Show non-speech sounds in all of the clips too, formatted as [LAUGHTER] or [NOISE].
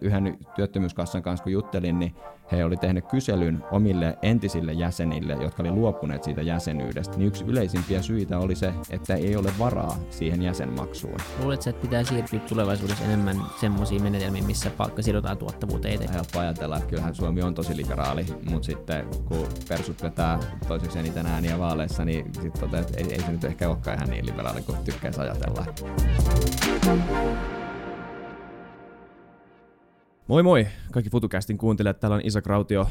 Yhden työttömyyskassan kanssa kun juttelin, niin he oli tehnyt kyselyn omille entisille jäsenille, jotka oli luopuneet siitä jäsenyydestä. Niin yksi yleisimpiä syitä oli se, että ei ole varaa siihen jäsenmaksuun. Luuletko, että pitää siirtyä tulevaisuudessa enemmän semmoisiin menetelmiin, missä palkka sidotaan tuottavuuteen? Helppo ajatella, että kyllähän Suomi on tosi liberaali, mutta sitten kun persut vetää toiseksi eniten ääniä vaaleissa, niin sitten että ei, ei se nyt ehkä olekaan ihan niin liberaali kuin tykkäisi ajatella. Moi moi kaikki FutuCastin kuuntelijat. Täällä on Isa Krautio.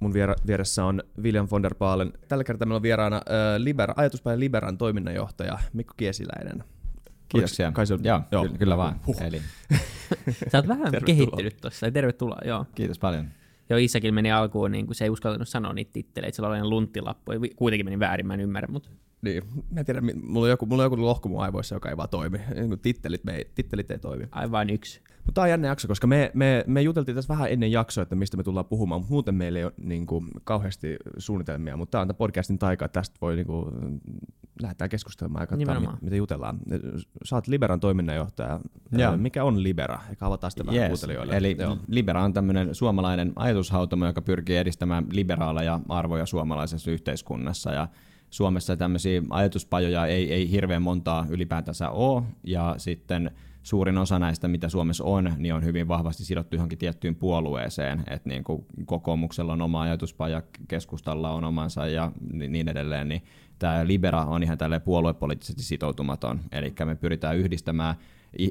Mun viera- vieressä on William von der Baalen. Tällä kertaa meillä on vieraana äh, Liber, ajatuspäivän Liberan toiminnanjohtaja Mikko Kiesiläinen. Kiitoksia. Kai se on, joo, joo. Kyllä, kyllä vaan. Huh. Eli, [LAUGHS] Sä oot vähän kehittynyt tuossa. Tervetuloa, joo. kiitos paljon. Joo, Issakin meni alkuun, niin kuin se ei uskaltanut sanoa niitä titteleitä, sillä oli aina lunttilappu, ja kuitenkin meni väärin, mä en ymmärrä, mutta Niin, mä en tiedä, mi- mulla on joku, mulla on joku lohko mun aivoissa, joka ei vaan toimi. Niin Tittelit, me ei, tittelit ei toimi. aivan yksi. Mutta tää on jännä jakso, koska me, me, me juteltiin tässä vähän ennen jaksoa, että mistä me tullaan puhumaan, mutta muuten meillä ei ole niin kuin, kauheasti suunnitelmia, mutta tämä on tää podcastin taika, että tästä voi niin kuin, lähdetään keskustelemaan ja katsoa, Nimenomaan. mit, mitä jutellaan. Sä oot Liberan toiminnanjohtaja. Joo. Mikä on Libera? Eikä avataan sitä vähän Yes. kuuntelijoille. Eli Joo. Libera on tämmöinen suomalainen ajatushautomo, joka pyrkii edistämään liberaaleja arvoja suomalaisessa yhteiskunnassa. Ja Suomessa tämmöisiä ajatuspajoja ei, ei hirveän montaa ylipäätänsä ole, ja sitten suurin osa näistä, mitä Suomessa on, niin on hyvin vahvasti sidottu johonkin tiettyyn puolueeseen, että niin kuin kokoomuksella on oma ajatuspaja, keskustalla on omansa ja ni- niin edelleen, niin tämä Libera on ihan tälle puoluepoliittisesti sitoutumaton, eli me pyritään yhdistämään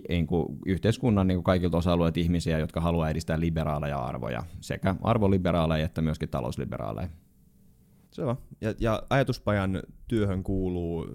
niin kuin yhteiskunnan niin kuin kaikilta osa-alueilta ihmisiä, jotka haluaa edistää liberaaleja arvoja, sekä arvoliberaaleja että myöskin talousliberaaleja. Se on. Ja, ja ajatuspajan työhön kuuluu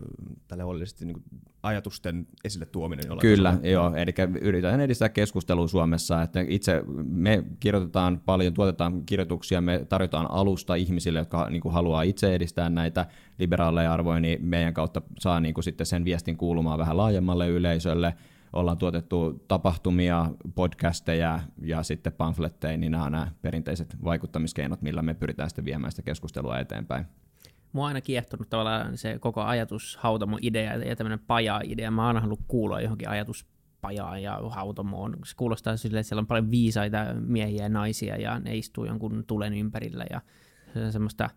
tälle oleellisesti niin ajatusten esille tuominen. jollain Kyllä, tasolla. joo. Eli yritetään edistää keskustelua Suomessa. Että itse me kirjoitetaan paljon, tuotetaan kirjoituksia, me tarjotaan alusta ihmisille, jotka niin kuin haluaa itse edistää näitä liberaaleja arvoja, niin meidän kautta saa niin kuin sitten sen viestin kuulumaan vähän laajemmalle yleisölle. Ollaan tuotettu tapahtumia, podcasteja ja sitten pamfletteja, niin nämä on nämä perinteiset vaikuttamiskeinot, millä me pyritään sitten viemään sitä keskustelua eteenpäin. Mua on aina kiehtonut tavallaan se koko ajatus, hautamo idea ja tämmöinen paja-idea. Mä oon aina halunnut kuulua johonkin ajatuspajaan ja hautomoon. Se kuulostaa silleen, että siellä on paljon viisaita miehiä ja naisia ja ne istuu jonkun tulen ympärillä ja semmoista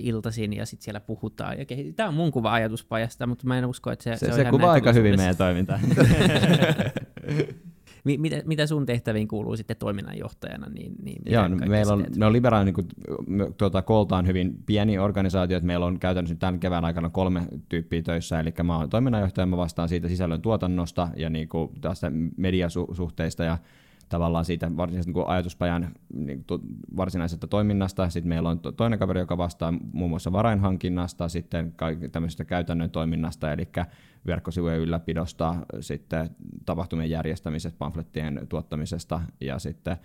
iltaisin ja sitten siellä puhutaan ja kehitetään. Tämä on mun kuva ajatuspajasta, mutta mä en usko, että se, Se, se, se, kuvaa aika hyvin meidän toimintaa. [LAUGHS] Mi- mitä, mitä sun tehtäviin kuuluu sitten toiminnanjohtajana? Niin, niin Joo, kaikkea meillä on, me on liberaali, niin kuin, tuota, kooltaan hyvin pieni organisaatio, että meillä on käytännössä tämän kevään aikana kolme tyyppiä töissä, eli mä oon toiminnanjohtaja, mä vastaan siitä sisällön tuotannosta ja niin kuin, tästä mediasuhteista ja tavallaan siitä varsinaisesta niin ajatuspajan niin, tu, varsinaisesta toiminnasta. Sitten meillä on to, toinen kaveri, joka vastaa muun muassa varainhankinnasta, sitten tämmöisestä käytännön toiminnasta, eli verkkosivujen ylläpidosta, sitten tapahtumien järjestämisestä, pamflettien tuottamisesta ja sitten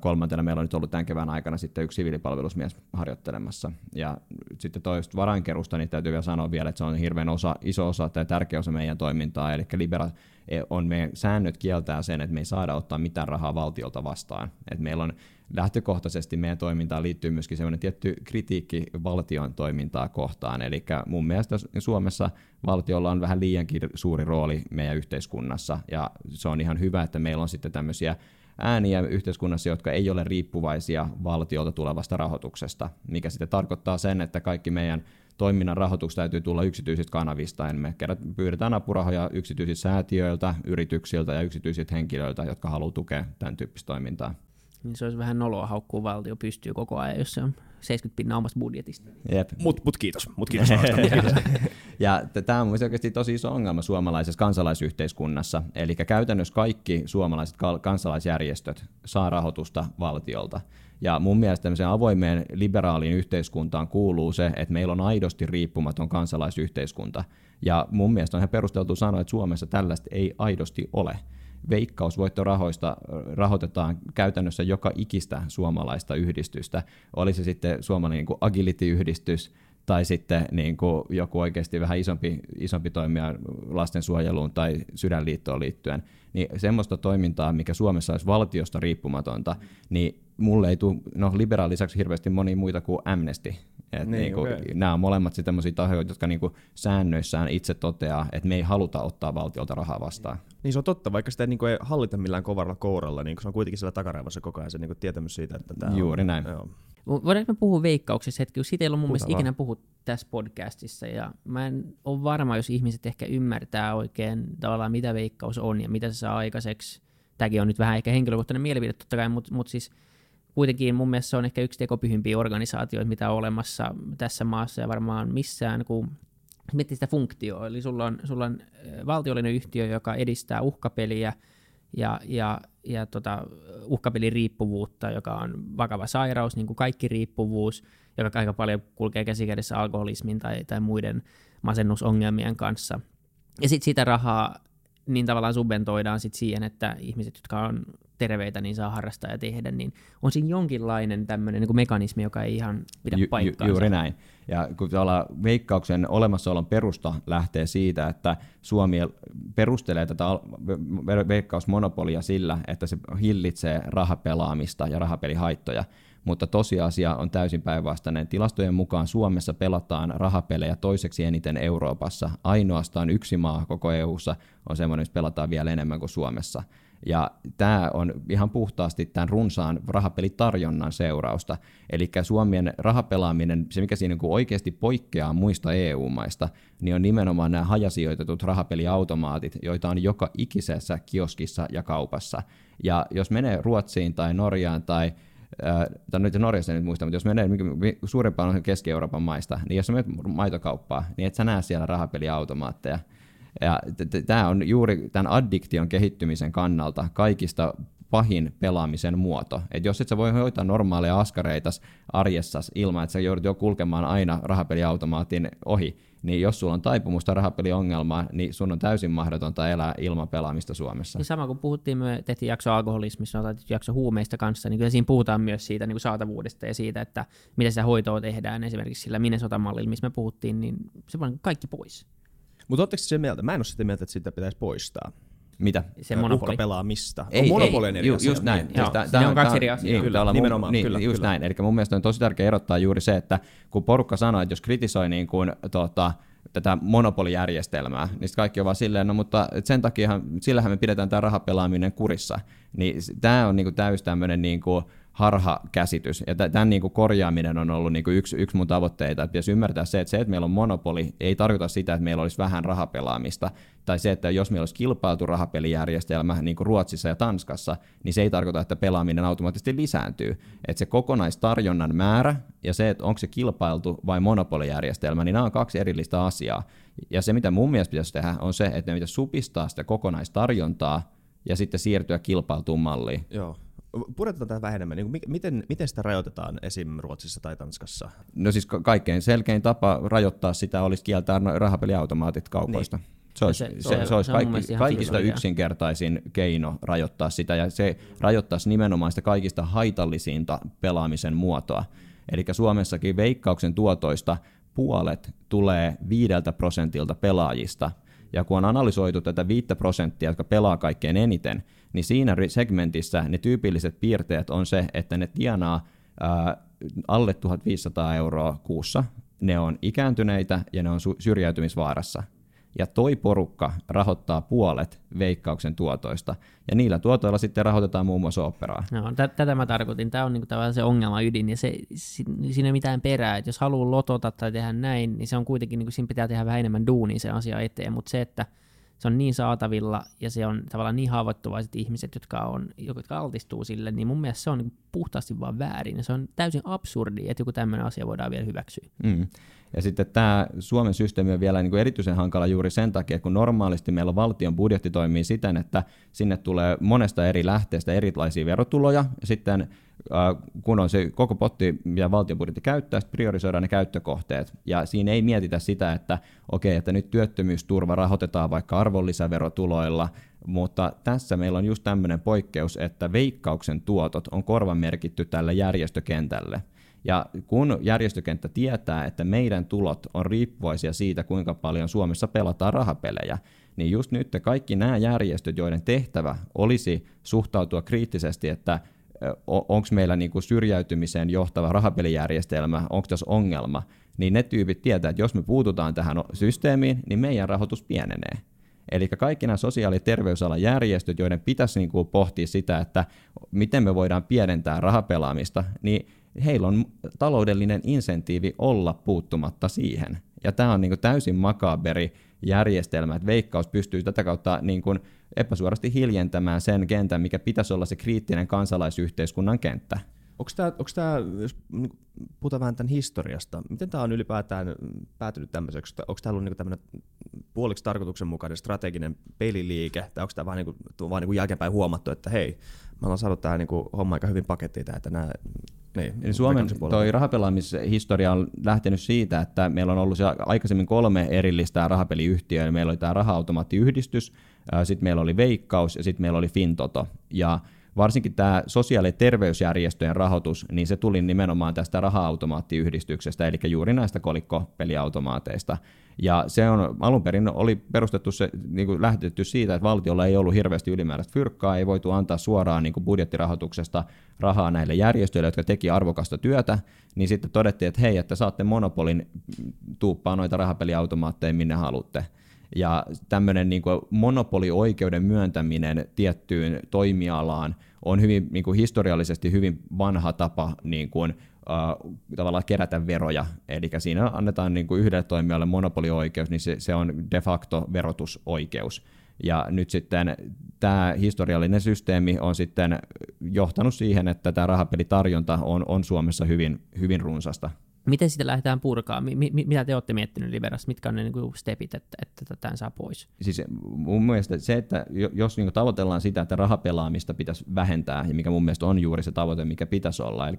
Kolmantena meillä on nyt ollut tämän kevään aikana sitten yksi siviilipalvelusmies harjoittelemassa. Ja sitten toista varainkerusta, niin täytyy vielä sanoa vielä, että se on hirveän osa, iso osa tai tärkeä osa meidän toimintaa. Eli Libera on meidän säännöt kieltää sen, että me ei saada ottaa mitään rahaa valtiolta vastaan. Et meillä on lähtökohtaisesti meidän toimintaan liittyy myöskin sellainen tietty kritiikki valtion toimintaa kohtaan. Eli mun mielestä Suomessa valtiolla on vähän liiankin suuri rooli meidän yhteiskunnassa, ja se on ihan hyvä, että meillä on sitten tämmöisiä ääniä yhteiskunnassa, jotka ei ole riippuvaisia valtiolta tulevasta rahoituksesta, mikä sitten tarkoittaa sen, että kaikki meidän toiminnan rahoitus täytyy tulla yksityisistä kanavista. Me kerran pyydetään apurahoja yksityisiltä säätiöiltä, yrityksiltä ja yksityisiltä henkilöiltä, jotka haluaa tukea tämän tyyppistä toimintaa. Niin se olisi vähän noloa haukkuu valtio pystyy koko ajan, jos se on 70 pinnaa omasta budjetista. Jep. Mut, mut kiitos. Mut kiitos. [LAUGHS] ja tämä on mielestäni oikeasti tosi iso ongelma suomalaisessa kansalaisyhteiskunnassa. Eli käytännössä kaikki suomalaiset kansalaisjärjestöt saa rahoitusta valtiolta. Ja mun mielestä tämmöiseen avoimeen liberaaliin yhteiskuntaan kuuluu se, että meillä on aidosti riippumaton kansalaisyhteiskunta. Ja mun mielestä on ihan perusteltu sanoa, että Suomessa tällaista ei aidosti ole. Veikkausvoittorahoista rahoitetaan käytännössä joka ikistä suomalaista yhdistystä. Oli se sitten suomalainen niin agility-yhdistys, tai sitten niin kuin joku oikeasti vähän isompi, isompi toimija lastensuojeluun tai sydänliittoon liittyen, niin semmoista toimintaa, mikä Suomessa olisi valtiosta riippumatonta, niin mulle ei tule, no liberaalin lisäksi hirveästi moni muita kuin Amnesty Et Niin, niinku, okei. Nämä on molemmat semmoisia tahoja, jotka niinku säännöissään itse toteaa, että me ei haluta ottaa valtiolta rahaa vastaan. Niin se on totta, vaikka sitä ei, niin kuin, ei hallita millään kovalla kouralla, niin se on kuitenkin siellä takaraivassa koko ajan se niin kuin, tietämys siitä, että tämä Juuri on, näin. Joo. Voidaanko me puhua veikkauksessa hetki, kun siitä ei ollut mun Puhutaan mielestä vaan. ikinä puhuttu tässä podcastissa, ja mä en ole varma, jos ihmiset ehkä ymmärtää oikein tavallaan, mitä veikkaus on ja mitä se saa aikaiseksi. Tämäkin on nyt vähän ehkä henkilökohtainen mielipide totta kai, mutta mut siis kuitenkin mun mielestä se on ehkä yksi tekopyhimpiä organisaatioita, mitä on olemassa tässä maassa ja varmaan missään, kun miettii sitä funktioa. Eli sulla on, sulla on äh, valtiollinen yhtiö, joka edistää uhkapeliä ja, ja, ja tota, uhkapeliriippuvuutta, joka on vakava sairaus, niin kuin kaikki riippuvuus, joka aika paljon kulkee käsikädessä alkoholismin tai, tai muiden masennusongelmien kanssa. Ja sitten sitä rahaa niin tavallaan subventoidaan sit siihen, että ihmiset, jotka on terveitä, niin saa harrastaa ja tehdä, niin on siinä jonkinlainen tämmöinen niin mekanismi, joka ei ihan pidä Ju, ju, paikkaansa. juuri näin. Ja kun tuolla veikkauksen olemassaolon perusta lähtee siitä, että Suomi perustelee tätä veikkausmonopolia sillä, että se hillitsee rahapelaamista ja rahapelihaittoja, mutta tosiasia on täysin päinvastainen. Tilastojen mukaan Suomessa pelataan rahapelejä toiseksi eniten Euroopassa. Ainoastaan yksi maa koko EU:ssa on semmoinen, missä pelataan vielä enemmän kuin Suomessa. Ja tämä on ihan puhtaasti tämän runsaan rahapelitarjonnan seurausta. Eli Suomen rahapelaaminen, se mikä siinä niin oikeasti poikkeaa muista EU-maista, niin on nimenomaan nämä hajasijoitetut rahapeliautomaatit, joita on joka ikisessä kioskissa ja kaupassa. Ja jos menee Ruotsiin tai Norjaan tai äh, tai nyt Norjassa nyt muista, mutta jos menee suurimpaan osan Keski-Euroopan maista, niin jos menet maitokauppaan, niin et sä näe siellä rahapeliautomaatteja. Ja tämä on juuri tämän addiktion kehittymisen kannalta kaikista pahin pelaamisen muoto. Et jos et sä voi hoitaa normaaleja askareita arjessa ilman, että sä joudut jo kulkemaan aina rahapeliautomaatin ohi, niin jos sulla on taipumusta rahapeliongelmaa, niin sun on täysin mahdotonta elää ilman pelaamista Suomessa. Niin sama kuin puhuttiin, me tehtiin jakso alkoholismista, otettiin jakso huumeista kanssa, niin kyllä siinä puhutaan myös siitä niin kuin saatavuudesta ja siitä, että miten sitä hoitoa tehdään esimerkiksi sillä Minnesota-mallilla, missä me puhuttiin, niin se on kaikki pois. Mutta ootteko se mieltä? Mä en ole sitä mieltä, että sitä pitäisi poistaa. Mitä? Se monopoli. Uhkapelaamista. Ei, on monopoli ei, on eri ju, asia. just näin. Joo, Siis tää- ne tää on kaksi eri asiaa. Niin, Kyllä, mu- nimenomaan, niin, kyllä, just kyllä. näin. Eli mun mielestä on tosi tärkeää erottaa juuri se, että kun porukka sanoo, että jos kritisoi niin kuin, tota, tätä monopolijärjestelmää, niin kaikki on vaan silleen, no mutta et sen takia, sillähän me pidetään tämä rahapelaaminen kurissa. Niin tämä on niinku täys tämmöinen niinku harhakäsitys, ja tä- tämän niinku korjaaminen on ollut niinku yksi, yksi mun tavoitteita, että pitäisi ymmärtää se, että se, että meillä on monopoli, ei tarkoita sitä, että meillä olisi vähän rahapelaamista, tai se, että jos meillä olisi kilpailtu rahapelijärjestelmä, niin kuin Ruotsissa ja Tanskassa, niin se ei tarkoita, että pelaaminen automaattisesti lisääntyy. Että se kokonaistarjonnan määrä ja se, että onko se kilpailtu vai monopolijärjestelmä, niin nämä on kaksi erillistä asiaa. Ja se, mitä mun mielestä pitäisi tehdä, on se, että me pitäisi supistaa sitä kokonaistarjontaa ja sitten siirtyä kilpailtuun malliin. Joo. Puretaan tätä vähän enemmän. Niin miten, miten sitä rajoitetaan esim. Ruotsissa tai Tanskassa? No siis ka- kaikkein selkein tapa rajoittaa sitä olisi kieltää no- rahapeliautomaatit kaupoista. Niin. Se olisi, Se- se, se- se, olisi se kaikki, kaikista yksinkertaisin keino rajoittaa sitä, ja se rajoittaisi nimenomaan sitä kaikista haitallisinta pelaamisen muotoa. Eli Suomessakin veikkauksen tuotoista puolet tulee viideltä prosentilta pelaajista, ja kun on analysoitu tätä viittä prosenttia, jotka pelaa kaikkein eniten, niin siinä segmentissä ne tyypilliset piirteet on se, että ne tienaa ää, alle 1500 euroa kuussa, ne on ikääntyneitä ja ne on syrjäytymisvaarassa. Ja toi porukka rahoittaa puolet veikkauksen tuotoista, ja niillä tuotoilla sitten rahoitetaan muun muassa operaa. No, tä- tätä mä tarkoitin. Tämä on niinku tavallaan se ongelma ydin, ja se, si- siinä ei mitään perää. Et jos haluaa lotota tai tehdä näin, niin se on kuitenkin, niinku, siinä pitää tehdä vähän enemmän duunia sen asian eteen, mutta se, että se on niin saatavilla ja se on tavallaan niin haavoittuvaiset ihmiset, jotka, on, jotka altistuu sille, niin mun mielestä se on puhtaasti vaan väärin. Ja se on täysin absurdi, että joku tämmöinen asia voidaan vielä hyväksyä. Mm. Ja sitten tämä Suomen systeemi on vielä niin kuin erityisen hankala juuri sen takia, kun normaalisti meillä valtion budjetti toimii siten, että sinne tulee monesta eri lähteestä erilaisia verotuloja, ja sitten kun on se koko potti, mitä valtion budjetti käyttää, sitten priorisoidaan ne käyttökohteet, ja siinä ei mietitä sitä, että okei, että nyt työttömyysturva rahoitetaan vaikka arvonlisäverotuloilla, mutta tässä meillä on just tämmöinen poikkeus, että veikkauksen tuotot on korvamerkitty tälle järjestökentälle. Ja kun järjestökenttä tietää, että meidän tulot on riippuvaisia siitä, kuinka paljon Suomessa pelataan rahapelejä, niin just nyt kaikki nämä järjestöt, joiden tehtävä olisi suhtautua kriittisesti, että onko meillä niin kuin syrjäytymiseen johtava rahapelijärjestelmä, onko tässä ongelma, niin ne tyypit tietää, että jos me puututaan tähän systeemiin, niin meidän rahoitus pienenee. Eli kaikki nämä sosiaali- ja terveysalan järjestöt, joiden pitäisi niin kuin pohtia sitä, että miten me voidaan pienentää rahapelaamista, niin heillä on taloudellinen insentiivi olla puuttumatta siihen. Ja tämä on niin kuin täysin makaberi järjestelmä, että Veikkaus pystyy tätä kautta niin kuin epäsuorasti hiljentämään sen kentän, mikä pitäisi olla se kriittinen kansalaisyhteiskunnan kenttä. Onko tämä, jos puhutaan vähän tämän historiasta, miten tämä on ylipäätään päätynyt tämmöiseksi? Onko tämä ollut niin tämmöinen puoliksi tarkoituksenmukainen strateginen peliliike, tai onko tämä vaan, niin kuin, vaan niin kuin jälkeenpäin huomattu, että hei, me ollaan saanut tämä niin kuin, homma aika hyvin pakettiin, että nämä niin, Eli Suomen toi rahapelaamishistoria on lähtenyt siitä, että meillä on ollut aikaisemmin kolme erillistä rahapeliyhtiöä. Meillä oli tämä raha-automaattiyhdistys, sitten meillä oli Veikkaus ja sitten meillä oli Fintoto. Ja varsinkin tämä sosiaali- ja terveysjärjestöjen rahoitus, niin se tuli nimenomaan tästä raha-automaattiyhdistyksestä, eli juuri näistä kolikkopeliautomaateista. Ja se on alun perin oli perustettu se, niin kuin lähtetty siitä, että valtiolla ei ollut hirveästi ylimääräistä fyrkkaa, ei voitu antaa suoraan niin kuin budjettirahoituksesta rahaa näille järjestöille, jotka teki arvokasta työtä, niin sitten todettiin, että hei, että saatte monopolin tuuppaa noita rahapeliautomaatteja minne haluatte. Ja tämmöinen niin monopolioikeuden myöntäminen tiettyyn toimialaan on hyvin niin kuin historiallisesti hyvin vanha tapa niin kuin, äh, tavallaan kerätä veroja. Eli siinä annetaan niin kuin yhdelle toimijalle monopolioikeus, niin se, se on de facto verotusoikeus. Ja nyt sitten tämä historiallinen systeemi on sitten johtanut siihen, että tämä rahapelitarjonta on, on Suomessa hyvin, hyvin runsasta. Miten sitä lähdetään purkaa? Mi- mi- mitä te olette miettineet Liberassa? Mitkä on ne niin stepit, että, että tämän saa pois? Siis mun mielestä se, että jos niin tavoitellaan sitä, että rahapelaamista pitäisi vähentää, ja mikä mun mielestä on juuri se tavoite, mikä pitäisi olla, eli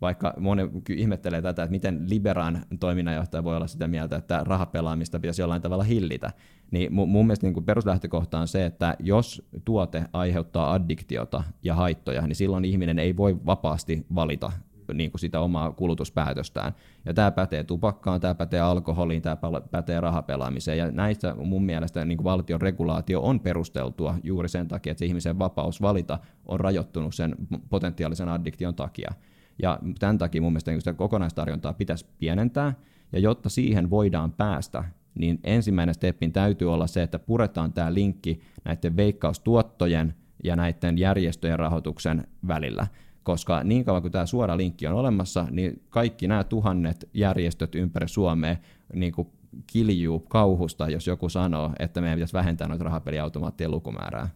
vaikka moni ihmettelee tätä, että miten Liberan toiminnanjohtaja voi olla sitä mieltä, että rahapelaamista pitäisi jollain tavalla hillitä, niin mun mielestä niin peruslähtökohta on se, että jos tuote aiheuttaa addiktiota ja haittoja, niin silloin ihminen ei voi vapaasti valita niin kuin sitä omaa kulutuspäätöstään. Ja tämä pätee tupakkaan, tämä pätee alkoholiin, tämä pätee rahapelaamiseen. Ja näistä mun mielestä niin kuin valtion regulaatio on perusteltua juuri sen takia, että se ihmisen vapaus valita on rajoittunut sen potentiaalisen addiktion takia. Ja tämän takia mun mielestä niin sitä kokonaistarjontaa pitäisi pienentää, ja jotta siihen voidaan päästä, niin ensimmäinen steppin täytyy olla se, että puretaan tämä linkki näiden veikkaustuottojen ja näiden järjestöjen rahoituksen välillä koska niin kauan kuin tämä suora linkki on olemassa, niin kaikki nämä tuhannet järjestöt ympäri Suomea niin kuin kiljuu kauhusta, jos joku sanoo, että meidän pitäisi vähentää noita rahapeliautomaattien lukumäärää.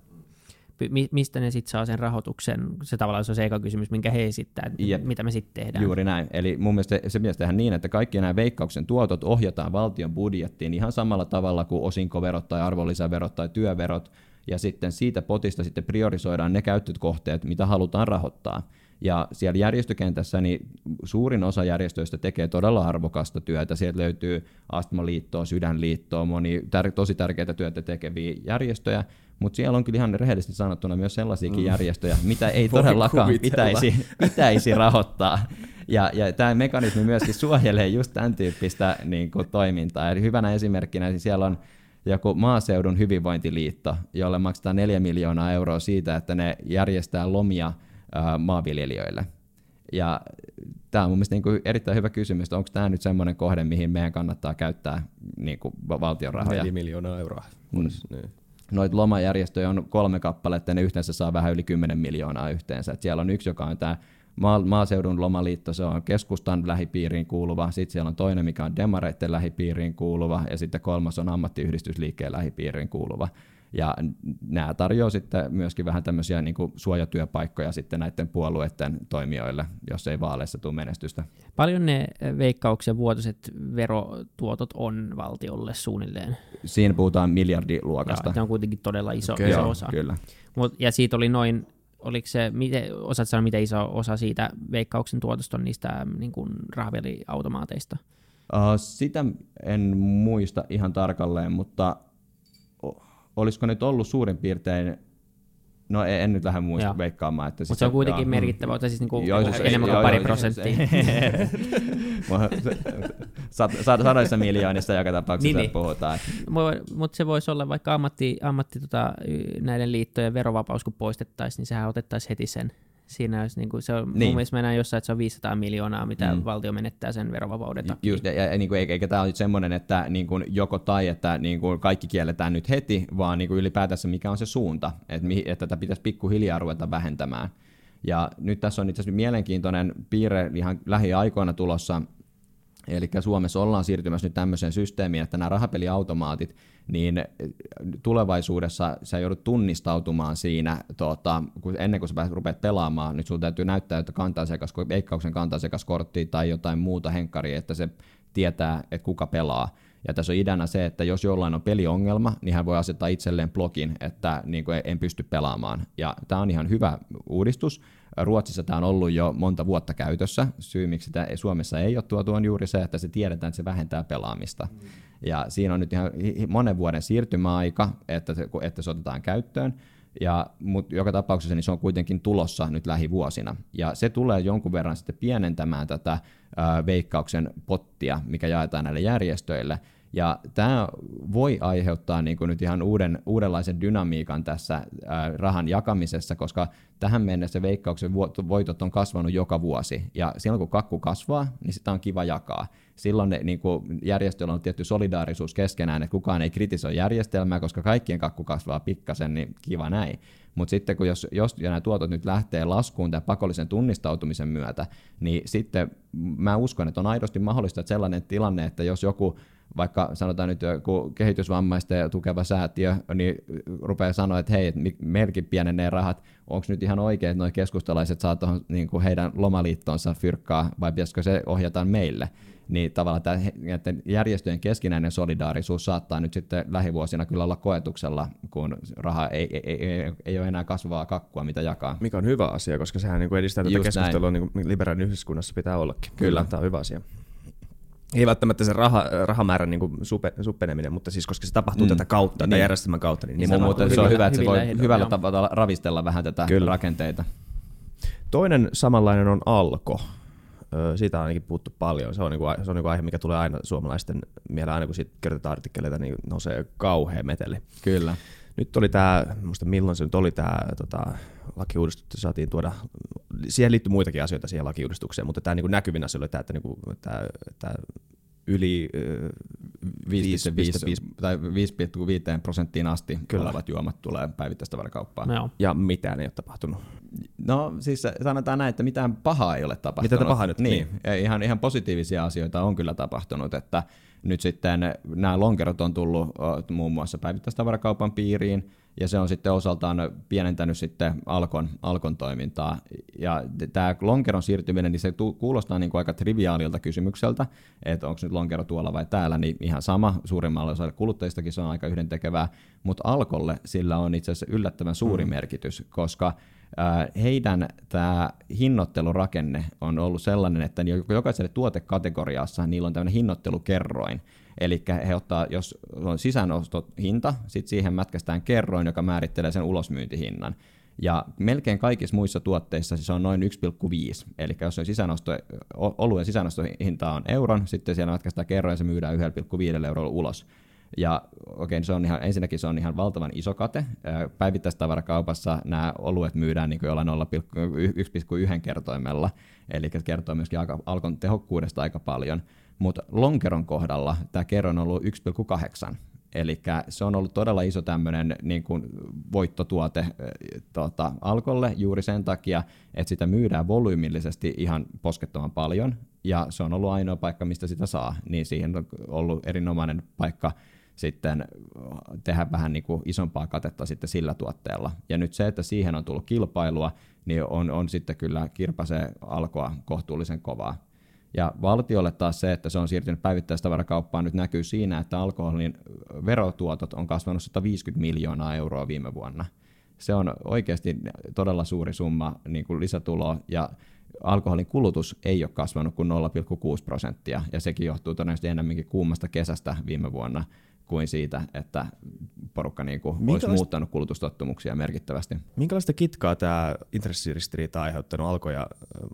Mistä ne sitten saa sen rahoituksen? Se tavallaan se on se eka kysymys, minkä he esittää, että mitä me sitten tehdään. Juuri näin. Eli mun mielestä se pitäisi tehdä niin, että kaikki nämä veikkauksen tuotot ohjataan valtion budjettiin ihan samalla tavalla kuin osinkoverot tai arvonlisäverot tai työverot, ja sitten siitä potista sitten priorisoidaan ne käyttökohteet, mitä halutaan rahoittaa. Ja siellä järjestökentässä niin suurin osa järjestöistä tekee todella arvokasta työtä. Sieltä löytyy Astmaliittoa, Sydänliittoa, moni tär- tosi tärkeitä työtä tekeviä järjestöjä, mutta siellä on kyllä ihan rehellisesti sanottuna myös sellaisiakin mm. järjestöjä, mitä ei todellakaan pitäisi, pitäisi rahoittaa. Ja, ja tämä mekanismi myöskin suojelee just tämän tyyppistä niin kuin, toimintaa. Eli hyvänä esimerkkinä niin siellä on joku maaseudun hyvinvointiliitto, jolle maksetaan 4 miljoonaa euroa siitä, että ne järjestää lomia ää, maanviljelijöille. Ja tämä on mun mielestä niin kuin erittäin hyvä kysymys, onko tämä nyt semmoinen kohde, mihin meidän kannattaa käyttää niin kuin valtion rahoja. 4 miljoonaa euroa. Mm. Niin. Noita lomajärjestöjä on kolme kappaletta, ja ne yhteensä saa vähän yli 10 miljoonaa yhteensä. Et siellä on yksi, joka on tämä maaseudun lomaliitto, se on keskustan lähipiiriin kuuluva, sitten siellä on toinen, mikä on demareiden lähipiiriin kuuluva, ja sitten kolmas on ammattiyhdistysliikkeen lähipiiriin kuuluva. Ja nämä tarjoaa sitten myöskin vähän tämmöisiä niin kuin suojatyöpaikkoja sitten näiden puolueiden toimijoille, jos ei vaaleissa tule menestystä. Paljon ne veikkauksen vuotuiset verotuotot on valtiolle suunnilleen? Siinä puhutaan miljardiluokasta. Tämä on kuitenkin todella iso, okay. iso osa. Kyllä. Mut, ja siitä oli noin oliko se, miten, osaat sanoa, miten iso osa siitä veikkauksen tuotosta on niistä niin kuin rahapeliautomaateista? Uh, sitä en muista ihan tarkalleen, mutta olisiko nyt ollut suurin piirtein No en, en nyt lähde muista Joo. veikkaamaan. Että Mutta se on kuitenkin joo. merkittävä, että siis niinku joo, siis, enemmän kuin pari prosenttia. [LAUGHS] Sadoissa miljoonissa joka tapauksessa niin, niin. puhutaan. Mutta se voisi olla vaikka ammatti, ammatti tota, näiden liittojen verovapaus, kun poistettaisiin, niin sehän otettaisiin heti sen, Siinä olisi, niin kuin, se on, niin. Mun mielestä mennään jossain, että se on 500 miljoonaa, mitä Mm. valtio menettää sen verovapauden takia. Just, ja, ja, ja niin kuin, eikä, eikä tämä ole nyt semmoinen, että niin kuin joko tai, että niin kuin kaikki kielletään nyt heti, vaan niin kuin ylipäätänsä mikä on se suunta, että, mihin, että tätä pitäisi pikkuhiljaa ruveta vähentämään. Ja nyt tässä on itse asiassa mielenkiintoinen piirre ihan lähiaikoina tulossa, Eli Suomessa ollaan siirtymässä nyt tämmöiseen systeemiin, että nämä rahapeliautomaatit, niin tulevaisuudessa sä joudut tunnistautumaan siinä, tota, kun ennen kuin sä rupeat pelaamaan, nyt sulla täytyy näyttää, että kanta-asiakas, veikkauksen kanta-asiakaskortti tai jotain muuta henkkaria, että se tietää, että kuka pelaa. Ja tässä on ideana se, että jos jollain on peliongelma, niin hän voi asettaa itselleen blogin, että niin kuin en pysty pelaamaan. Ja tämä on ihan hyvä uudistus. Ruotsissa tämä on ollut jo monta vuotta käytössä. Syy, miksi sitä Suomessa ei ole tuotu, on juuri se, että se tiedetään, että se vähentää pelaamista. Ja siinä on nyt ihan monen vuoden siirtymäaika, että se, että se otetaan käyttöön. Ja, mutta joka tapauksessa niin se on kuitenkin tulossa nyt lähivuosina. Ja se tulee jonkun verran sitten pienentämään tätä ää, veikkauksen pottia, mikä jaetaan näille järjestöille. Ja tämä voi aiheuttaa niin kuin nyt ihan uuden, uudenlaisen dynamiikan tässä ää, rahan jakamisessa, koska tähän mennessä veikkauksen voitot on kasvanut joka vuosi. Ja silloin kun kakku kasvaa, niin sitä on kiva jakaa. Silloin ne, niin kuin järjestöillä on tietty solidaarisuus keskenään, että kukaan ei kritisoi järjestelmää, koska kaikkien kakku kasvaa pikkasen, niin kiva näin. Mutta sitten kun jos, jos nämä tuotot nyt lähtee laskuun tämän pakollisen tunnistautumisen myötä, niin sitten mä uskon, että on aidosti mahdollista, että sellainen tilanne, että jos joku vaikka sanotaan nyt joku kehitysvammaisten tukeva säätiö, niin rupeaa sanoa, että hei, meilläkin pienenee rahat, onko nyt ihan oikein, että nuo keskustalaiset saa tuohon niin kuin heidän lomaliittonsa fyrkkaa, vai pitäisikö se ohjata meille? Niin tavallaan tämä, että järjestöjen keskinäinen solidaarisuus saattaa nyt sitten lähivuosina kyllä olla koetuksella, kun raha ei, ei, ei, ei, ole enää kasvavaa kakkua, mitä jakaa. Mikä on hyvä asia, koska sehän niin kuin edistää tätä Just keskustelua, niin kuin liberaalin yhteiskunnassa pitää ollakin. Kyllä. Tämä on hyvä asia. Ei välttämättä se raha, rahamäärän niin kuin supe, suppeneminen, mutta siis koska se tapahtuu Mm. tätä kautta, niin. Niin. järjestelmän kautta, niin Niin nimenomaan. mutta se on hyvä, että se voi ehdoilla, hyvällä joo. tavalla ravistella vähän tätä Kyllä. rakenteita. Toinen samanlainen on Alko. Siitä on ainakin puhuttu paljon. Se on, niinku, se on niinku aihe, mikä tulee aina suomalaisten mieleen, aina kun siitä kirjoitetaan artikkeleita, niin nousee kauhea meteli. Kyllä. Nyt oli tämä, muista milloin se nyt oli tämä tota, lakiuudistus, että saatiin tuoda, siihen liittyy muitakin asioita siihen lakiuudistukseen, mutta tämä niinku näkyvin asia oli tämä, että niinku, tää, tää yli ö, 5,5 tai 5,5 prosenttiin asti Kyllä. olevat juomat tulee päivittäistavarakauppaan. No, ja mitään ei ole tapahtunut. No siis sanotaan näin, että mitään pahaa ei ole tapahtunut. Mitä pahaa nyt? Niin, niin. Ihan, ihan positiivisia asioita on kyllä tapahtunut, että nyt sitten nämä lonkerot on tullut muun muassa päivittäistavarakaupan piiriin, ja se on sitten osaltaan pienentänyt sitten Alkon, Alkon toimintaa. Ja tämä lonkeron siirtyminen, niin se tu- kuulostaa niin kuin aika triviaalilta kysymykseltä, että onko nyt lonkero tuolla vai täällä, niin ihan sama. Suurimmalle osalle kuluttajistakin se on aika yhdentekevää, mutta Alkolle sillä on itse asiassa yllättävän suuri mm. merkitys, koska heidän tämä hinnoittelurakenne on ollut sellainen, että jokaiselle tuotekategoriassa niillä on tämmöinen hinnoittelukerroin. Eli he ottaa, jos on sisäänostohinta, sitten siihen mätkästään kerroin, joka määrittelee sen ulosmyyntihinnan. Ja melkein kaikissa muissa tuotteissa se on noin 1,5. Eli jos on sisäänosto, oluen sisäänostohinta on euron, sitten siellä mätkästään kerroin ja se myydään 1,5 eurolla ulos. Ja okei, se on ihan, ensinnäkin se on ihan valtavan iso kate. Päivittäistavarakaupassa nämä oluet myydään niin jollain 0,1 kertoimella, eli kertoo myöskin aika, alkon tehokkuudesta aika paljon. Mutta lonkeron kohdalla tämä kerroin on ollut 1,8. Eli se on ollut todella iso tämmöinen niin kuin voittotuote tota, alkolle juuri sen takia, että sitä myydään volyymillisesti ihan poskettoman paljon, ja se on ollut ainoa paikka, mistä sitä saa, niin siihen on ollut erinomainen paikka sitten tehdä vähän niin kuin isompaa katetta sitten sillä tuotteella. Ja nyt se, että siihen on tullut kilpailua, niin on, on sitten kyllä kirpasee alkoa kohtuullisen kovaa. Ja valtiolle taas se, että se on siirtynyt päivittäistavarakauppaan, nyt näkyy siinä, että alkoholin verotuotot on kasvanut 150 miljoonaa euroa viime vuonna. Se on oikeasti todella suuri summa niin kuin lisätuloa, ja alkoholin kulutus ei ole kasvanut kuin 0,6 prosenttia, ja sekin johtuu todennäköisesti enemmänkin kuumasta kesästä viime vuonna kuin siitä, että porukka niin kuin olisi Minkälaista- muuttanut kulutustottumuksia merkittävästi. Minkälaista kitkaa tämä intressiristiriita on aiheuttanut Alko ja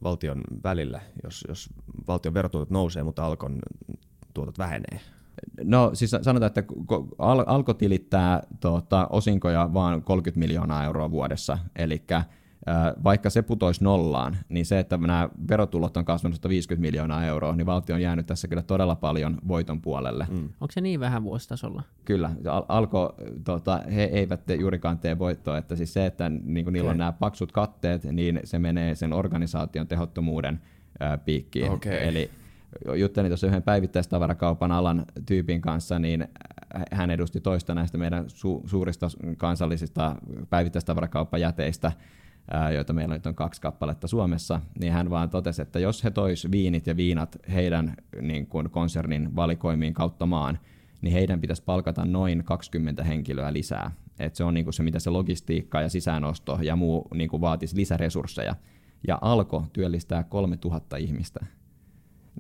valtion välillä, jos, jos valtion verotuotot nousee, mutta Alkon tuotot vähenee? No siis sanotaan, että ko- Al- Alko tilittää tuota, osinkoja vaan 30 miljoonaa euroa vuodessa, eli vaikka se putoisi nollaan, niin se, että nämä verotulot on kasvanut 150 miljoonaa euroa, niin valtio on jäänyt tässä kyllä todella paljon voiton puolelle. Mm. Onko se niin vähän vuositasolla? Kyllä. Al- alko, tota, he eivät te juurikaan tee voittoa, että siis se, että niin kuin niillä okay. on nämä paksut katteet, niin se menee sen organisaation tehottomuuden ää, piikkiin. Okay. Eli juttelin tuossa yhden päivittäistavarakaupan alan tyypin kanssa, niin hän edusti toista näistä meidän su- suurista kansallisista päivittäistavarakauppajäteistä, joita meillä nyt on kaksi kappaletta Suomessa, niin hän vaan totesi, että jos he tois viinit ja viinat heidän niin kuin konsernin valikoimiin kautta maan, niin heidän pitäisi palkata noin 20 henkilöä lisää. Et se on niin kuin se, mitä se logistiikka ja sisäänosto ja muu niin kuin vaatisi lisäresursseja. Ja Alko työllistää 3000 ihmistä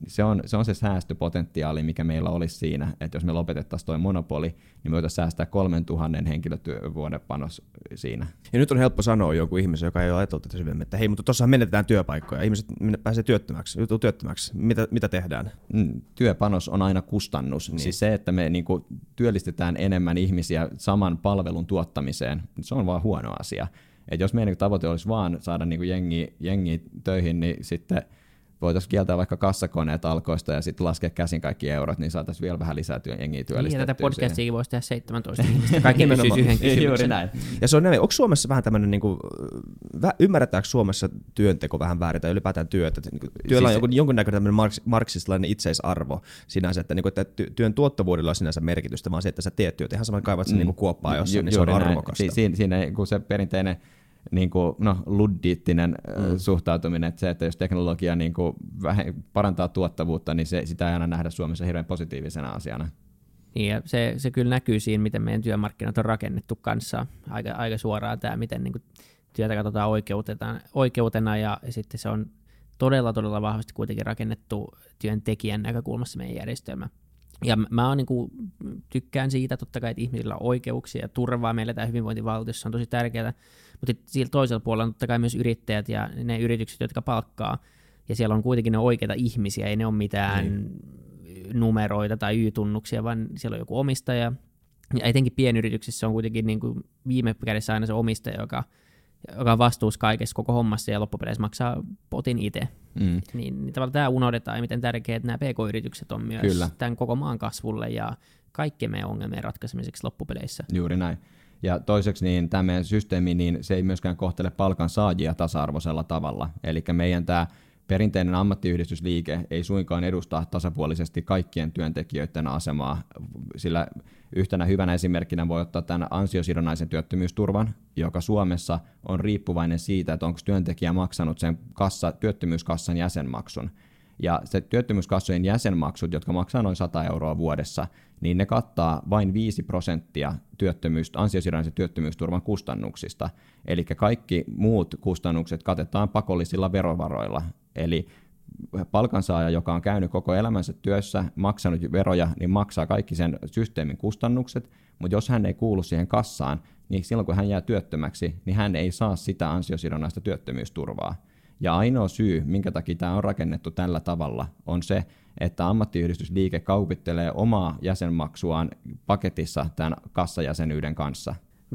se on, se on se säästöpotentiaali, mikä meillä olisi siinä, että jos me lopetettaisiin tuo monopoli, niin me voitaisiin säästää 3000 henkilötyövuoden panos siinä. Ja nyt on helppo sanoa joku ihmisen, joka ei ole ajatellut tätä syvemmin, että hei, mutta tuossahan menetetään työpaikkoja, ihmiset pääsee työttömäksi, joutuu työttömäksi, mitä, mitä tehdään? Mm, työpanos on aina kustannus. Niin. Siis se, että me niin kuin, työllistetään enemmän ihmisiä saman palvelun tuottamiseen, se on vaan huono asia. Et jos meidän tavoite olisi vaan saada niin jengi, jengi töihin, niin sitten – voitaisiin kieltää vaikka kassakoneet alkoista ja sitten laskea käsin kaikki eurot, niin saataisiin vielä vähän lisää työn jengiä työllistettyä. Niin, tätä podcastia voisi tehdä 17 ihmistä. Kaikki pysyisi yhden kysymyksen. Juuri näin. Ja se on näin. Onko Suomessa vähän tämmöinen, niin kuin, ymmärretäänkö Suomessa työnteko vähän väärin tai ylipäätään työt? Että, niin kuin, työllä siis, on jonkun, jonkunnäköinen tämmöinen marks, itseisarvo sinänsä, että, niin kuin, että työn tuottavuudella on sinänsä merkitystä, vaan se, että sä teet työt. Ihan sama kaivat sen mm. niin kuoppaa jossain, niin se on arvokasta. Si- siinä, siinä kun se perinteinen niin kuin, no, luddiittinen mm. suhtautuminen, että se, että jos teknologia niin kuin vähe, parantaa tuottavuutta, niin se, sitä ei aina nähdä Suomessa hirveän positiivisena asiana. Niin, ja se, se kyllä näkyy siinä, miten meidän työmarkkinat on rakennettu kanssa aika, aika suoraan tämä, miten niin kuin, työtä katsotaan oikeutena ja, ja sitten se on todella, todella vahvasti kuitenkin rakennettu työntekijän näkökulmassa meidän järjestelmä. Ja mä oon, niin kuin, tykkään siitä totta kai, että ihmisillä on oikeuksia ja turvaa. Meillä tämä hyvinvointivaltiossa on tosi tärkeää, mutta siellä toisella puolella on totta kai myös yrittäjät ja ne yritykset, jotka palkkaa. Ja siellä on kuitenkin ne oikeita ihmisiä, ei ne ole mitään niin. numeroita tai Y-tunnuksia, vaan siellä on joku omistaja. Ja etenkin pienyrityksissä on kuitenkin niin kuin viime kädessä aina se omistaja, joka, joka on vastuussa kaikessa koko hommassa ja loppupeleissä maksaa potin itse. Mm. Niin, niin tavallaan tämä unohdetaan, miten tärkeät nämä pk-yritykset on myös Kyllä. tämän koko maan kasvulle ja kaikkien meidän ongelmien ratkaisemiseksi loppupeleissä. Juuri näin. Ja toiseksi niin tämä meidän systeemi, niin se ei myöskään kohtele palkan saajia tasa-arvoisella tavalla. Eli meidän tämä perinteinen ammattiyhdistysliike ei suinkaan edusta tasapuolisesti kaikkien työntekijöiden asemaa, sillä yhtenä hyvänä esimerkkinä voi ottaa tämän ansiosidonnaisen työttömyysturvan, joka Suomessa on riippuvainen siitä, että onko työntekijä maksanut sen kassa, työttömyyskassan jäsenmaksun. Ja se työttömyyskassojen jäsenmaksut, jotka maksaa noin 100 euroa vuodessa, niin ne kattaa vain 5 prosenttia työttömyys, ansiosidonnaisen työttömyysturvan kustannuksista. Eli kaikki muut kustannukset katetaan pakollisilla verovaroilla. Eli palkansaaja, joka on käynyt koko elämänsä työssä, maksanut veroja, niin maksaa kaikki sen systeemin kustannukset, mutta jos hän ei kuulu siihen kassaan, niin silloin kun hän jää työttömäksi, niin hän ei saa sitä ansiosidonnaista työttömyysturvaa. Ja ainoa syy, minkä takia tämä on rakennettu tällä tavalla, on se, että ammattiyhdistysliike kaupittelee omaa jäsenmaksuaan paketissa tämän kassajäsenyyden kanssa.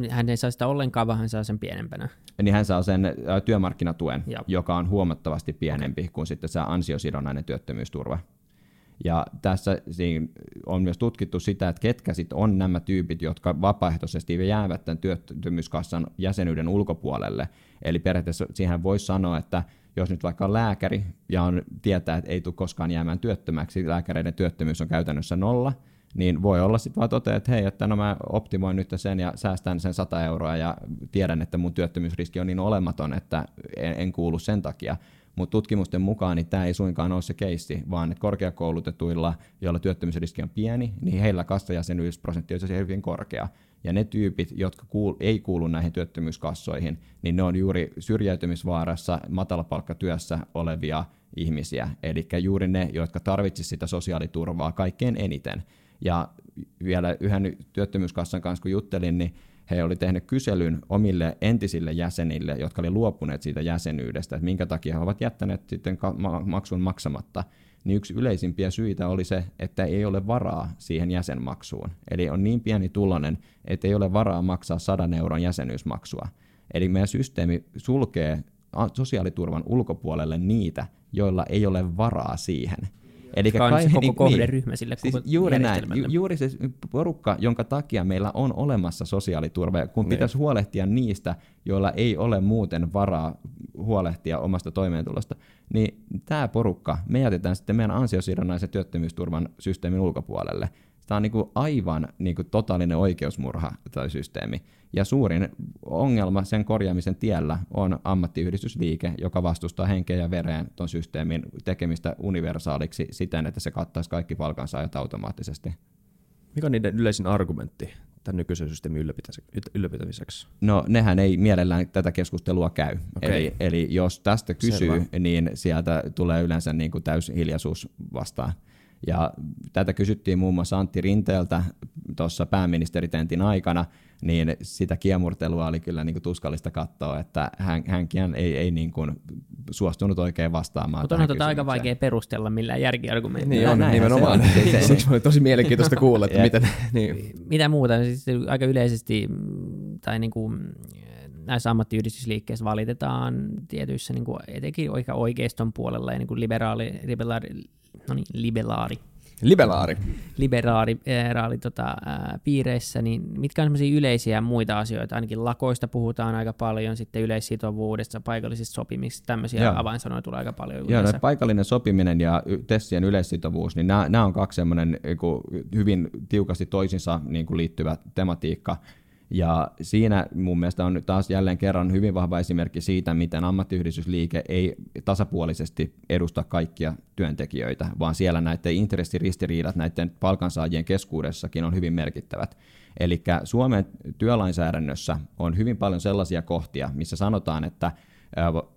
Hän ei saa sitä ollenkaan, vaan hän saa sen pienempänä. Niin hän saa sen työmarkkinatuen, Joo. joka on huomattavasti pienempi okay. kuin sitten se ansiosidonnainen työttömyysturva. Ja tässä on myös tutkittu sitä, että ketkä sit on nämä tyypit, jotka vapaaehtoisesti jäävät tämän työttömyyskassan jäsenyyden ulkopuolelle. Eli periaatteessa siihen voisi sanoa, että jos nyt vaikka on lääkäri ja on, tietää, että ei tule koskaan jäämään työttömäksi, lääkäreiden työttömyys on käytännössä nolla, niin voi olla sitten vaan totea, että hei, että no mä optimoin nyt sen ja säästän sen 100 euroa ja tiedän, että mun työttömyysriski on niin olematon, että en, en kuulu sen takia. Mutta tutkimusten mukaan niin tämä ei suinkaan ole se keissi, vaan että korkeakoulutetuilla, joilla työttömyysriski on pieni, niin heillä kassajäsenyysprosentti on hyvin korkea. Ja ne tyypit, jotka kuul- ei kuulu näihin työttömyyskassoihin, niin ne on juuri syrjäytymisvaarassa matalapalkkatyössä olevia ihmisiä. Eli juuri ne, jotka tarvitsisivat sitä sosiaaliturvaa kaikkein eniten. Ja vielä yhden työttömyyskassan kanssa kun juttelin, niin he oli tehnyt kyselyn omille entisille jäsenille, jotka oli luopuneet siitä jäsenyydestä, että minkä takia he ovat jättäneet sitten maksun maksamatta niin yksi yleisimpiä syitä oli se, että ei ole varaa siihen jäsenmaksuun. Eli on niin pieni tulonen, että ei ole varaa maksaa 100 euron jäsenyysmaksua. Eli meidän systeemi sulkee sosiaaliturvan ulkopuolelle niitä, joilla ei ole varaa siihen. Eli kai, on se koko niin, kohderyhmä sille siis koko juuri näin, ju, juuri se porukka, jonka takia meillä on olemassa sosiaaliturva, kun niin. pitäisi huolehtia niistä, joilla ei ole muuten varaa huolehtia omasta toimeentulosta, niin tämä porukka, me jätetään sitten meidän ansiosidonnaisen työttömyysturvan systeemin ulkopuolelle. Tämä on niin kuin aivan niin kuin totaalinen oikeusmurha tai systeemi. Ja suurin ongelma sen korjaamisen tiellä on ammattiyhdistysliike, joka vastustaa henkeä ja vereen tuon systeemin tekemistä universaaliksi siten, että se kattaisi kaikki palkansaajat automaattisesti. Mikä on niiden yleisin argumentti tämän nykyisen systeemin ylläpitämiseksi? No nehän ei mielellään tätä keskustelua käy. Okay. Eli, eli jos tästä kysyy, Selvä. niin sieltä tulee yleensä niin kuin täyshiljaisuus vastaan. Ja tätä kysyttiin muun muassa Antti Rinteeltä tuossa pääministeritentin aikana, niin sitä kiemurtelua oli kyllä niin kuin tuskallista katsoa, että hän, hänkin ei, ei niin kuin suostunut oikein vastaamaan Mutta on tota aika vaikea perustella millään järkiargumentilla. Niin on, nimenomaan. Se on. Siksi oli tosi mielenkiintoista kuulla, että miten... Niin. Mitä muuta? Siis aika yleisesti, tai niin kuin, näissä ammattiyhdistysliikkeissä valitetaan tietyissä niin kuin etenkin oikeiston puolella ja niin kuin liberaali, liberaali, no niin, liberaali, Liberaari. Liberaari raali, tota, ää, piireissä, niin mitkä on sellaisia yleisiä muita asioita? Ainakin lakoista puhutaan aika paljon, sitten yleissitovuudesta, paikallisista sopimista, tämmöisiä Joo. avainsanoja tulee aika paljon. Joo, no, paikallinen sopiminen ja tessien yleissitovuus, niin nämä, nämä on kaksi semmoinen hyvin tiukasti toisinsa niin kuin liittyvä tematiikka, ja siinä mun mielestä on taas jälleen kerran hyvin vahva esimerkki siitä, miten ammattiyhdistysliike ei tasapuolisesti edusta kaikkia työntekijöitä, vaan siellä näiden intressiristiriidat näiden palkansaajien keskuudessakin on hyvin merkittävät. Eli Suomen työlainsäädännössä on hyvin paljon sellaisia kohtia, missä sanotaan, että,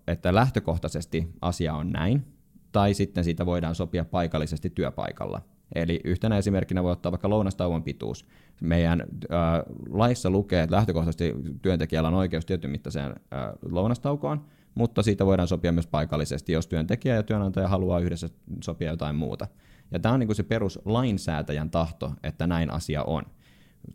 että lähtökohtaisesti asia on näin, tai sitten siitä voidaan sopia paikallisesti työpaikalla. Eli yhtenä esimerkkinä voi ottaa vaikka lounastauon pituus. Meidän äh, laissa lukee, että lähtökohtaisesti työntekijällä on oikeus tietyn mittaiseen äh, lounastaukoon, mutta siitä voidaan sopia myös paikallisesti, jos työntekijä ja työnantaja haluaa yhdessä sopia jotain muuta. Ja tämä on niin se peruslainsäätäjän tahto, että näin asia on.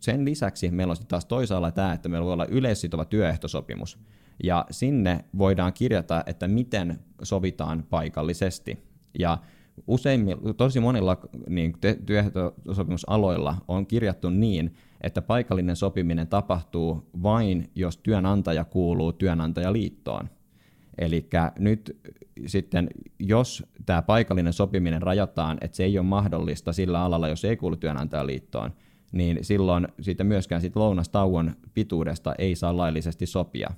Sen lisäksi meillä on taas toisaalla tämä, että meillä voi olla yleissitova työehtosopimus. Ja sinne voidaan kirjata, että miten sovitaan paikallisesti. Ja useimmilla, tosi monilla niin, työehtosopimusaloilla on kirjattu niin, että paikallinen sopiminen tapahtuu vain, jos työnantaja kuuluu työnantajaliittoon. Eli nyt sitten, jos tämä paikallinen sopiminen rajataan, että se ei ole mahdollista sillä alalla, jos ei kuulu työnantajaliittoon, niin silloin siitä myöskään siitä lounastauon pituudesta ei saa laillisesti sopia.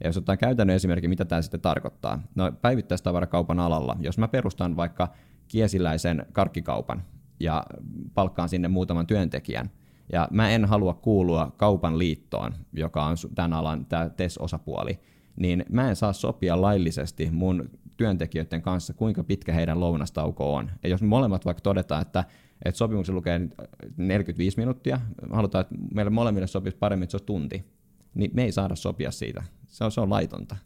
Ja jos otetaan käytännön esimerkki, mitä tämä sitten tarkoittaa. No päivittäistavarakaupan alalla, jos mä perustan vaikka kiesiläisen karkkikaupan ja palkkaan sinne muutaman työntekijän. Ja mä en halua kuulua kaupan liittoon, joka on tämän alan tämä TES-osapuoli, niin mä en saa sopia laillisesti mun työntekijöiden kanssa, kuinka pitkä heidän lounastauko on. Ja jos molemmat vaikka todetaan, että, että sopimuksen lukee 45 minuuttia, halutaan, että meille molemmille sopisi paremmin, että se olisi tunti, niin me ei saada sopia siitä. Se on, se on laitonta.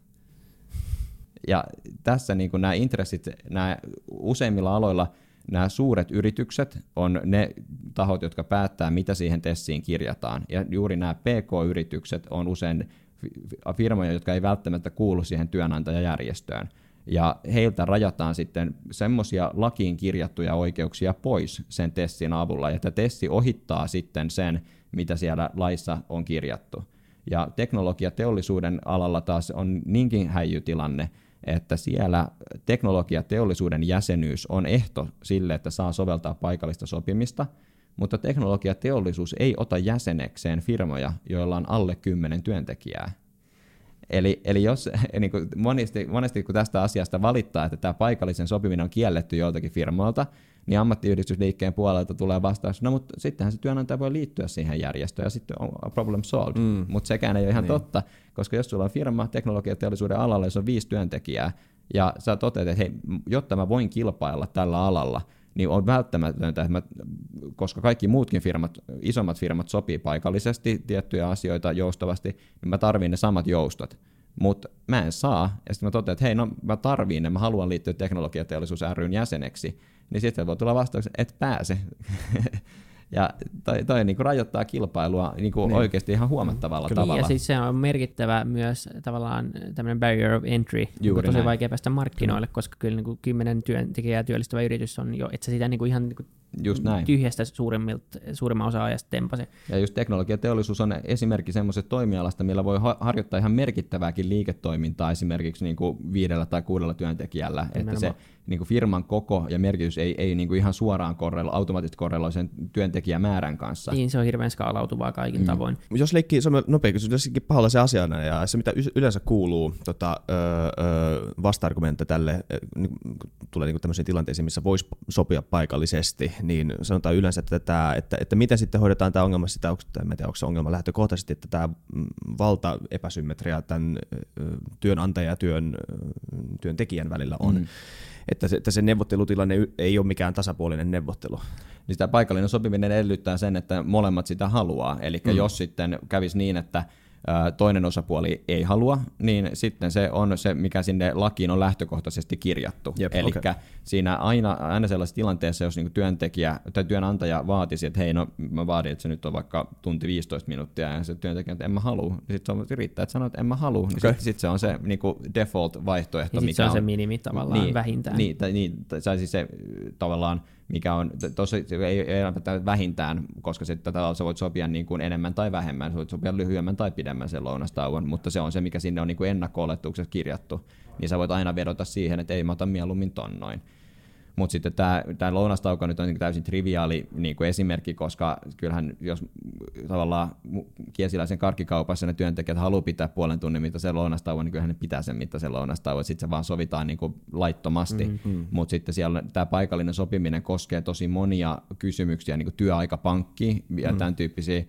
Ja tässä niin kuin nämä intressit, nämä useimmilla aloilla nämä suuret yritykset on ne tahot, jotka päättää, mitä siihen tessiin kirjataan. Ja juuri nämä PK-yritykset on usein firmoja, jotka ei välttämättä kuulu siihen työnantajajärjestöön. Ja heiltä rajataan sitten semmoisia lakiin kirjattuja oikeuksia pois sen tessin avulla, ja tämä tessi ohittaa sitten sen, mitä siellä laissa on kirjattu. Ja teknologiateollisuuden alalla taas on niinkin häijytilanne, että siellä teknologiateollisuuden jäsenyys on ehto sille, että saa soveltaa paikallista sopimista, mutta teknologiateollisuus ei ota jäsenekseen firmoja, joilla on alle 10 työntekijää. Eli, eli jos, [LAUGHS] niin kuin monesti, monesti kun tästä asiasta valittaa, että tämä paikallisen sopiminen on kielletty joiltakin firmoilta, niin ammattiyhdistysliikkeen puolelta tulee vastaus, no mutta sittenhän se työnantaja voi liittyä siihen järjestöön ja sitten on problem solved. Mm. Mutta sekään ei ole ihan niin. totta, koska jos sulla on firma teknologiateollisuuden alalla, jos on viisi työntekijää, ja sä toteat, että hei, jotta mä voin kilpailla tällä alalla, niin on välttämätöntä, että mä, koska kaikki muutkin firmat, isommat firmat sopii paikallisesti tiettyjä asioita joustavasti, niin mä tarvin ne samat joustot. Mutta mä en saa, ja sitten mä totean, että hei, no mä tarviin ne, mä haluan liittyä teknologiateollisuus ryn jäseneksi, niin sitten voi tulla vastauksen, että pääse. [LAUGHS] Ja toi, toi niin kuin rajoittaa kilpailua niin kuin niin. oikeasti ihan huomattavalla Kyllä. tavalla. Ja siis se on merkittävä myös tavallaan tämmöinen barrier of entry, Juuri niin tosi näin. vaikea päästä markkinoille, koska kyllä niin kuin kymmenen työntekijää työllistävä yritys on jo, että se sitä niin kuin ihan niin kuin Just näin. tyhjästä suurimman osa ajasta tempase. Ja just teknologiateollisuus on esimerkki semmoisesta toimialasta, millä voi harjoittaa ihan merkittävääkin liiketoimintaa esimerkiksi niin kuin viidellä tai kuudella työntekijällä. Nimenomaan. Että se niin kuin firman koko ja merkitys ei, ei niin kuin ihan suoraan korrelo, automaattisesti korreloi sen työntekijämäärän kanssa. Niin, se on hirveän skaalautuvaa kaikin mm. tavoin. Jos leikkii, se on nopea kysymys, jos pahalla se asiana ja se mitä yleensä kuuluu tota, öö, vasta-argumentta tälle, niin, tulee niin tämmöisiin tilanteisiin, missä voisi sopia paikallisesti, niin sanotaan yleensä, että, tämä, että, että miten sitten hoidetaan tämä ongelma, sitä, onko, en tiedä, onko se ongelma lähtökohtaisesti, että tämä valta epäsymmetria tämän työnantajan ja työn, työntekijän välillä on. Mm että se, että se neuvottelutilanne ei ole mikään tasapuolinen neuvottelu. Niin sitä paikallinen sopiminen edellyttää sen, että molemmat sitä haluaa. Eli mm. jos sitten kävisi niin, että toinen osapuoli ei halua, niin sitten se on se, mikä sinne lakiin on lähtökohtaisesti kirjattu. Eli okay. siinä aina, aina sellaisessa tilanteessa, jos niinku työntekijä tai työnantaja vaatisi, että hei, no mä vaadin, että se nyt on vaikka tunti 15 minuuttia, ja se työntekijä, että en mä halua, niin sitten se riittää, että sanoo, että en mä halua, niin okay. sitten sit se on se niinku default-vaihtoehto. Niin mikä se on, on se minimi tavallaan niin, vähintään. Niin, tai, niin, tai siis se tavallaan mikä on tosi, ei, ei vähintään, koska sitten sä voit sopia niin kuin enemmän tai vähemmän, sä voit sopia lyhyemmän tai pidemmän sen lounastauon, mutta se on se, mikä sinne on niin kuin ennakko kirjattu, niin sä voit aina vedota siihen, että ei mä otan mieluummin ton noin. Mutta sitten tämä, lounastauko nyt on niin täysin triviaali niin kuin esimerkki, koska kyllähän jos tavallaan kiesiläisen karkkikaupassa ne työntekijät haluaa pitää puolen tunnin mittaisen lounastauon, niin kyllähän ne pitää sen mittaisen lounastauon, sitten se vaan sovitaan niin kuin laittomasti. Mm-hmm. Mutta sitten siellä tämä paikallinen sopiminen koskee tosi monia kysymyksiä, niin kuin työaikapankki ja mm-hmm. tämän tyyppisiä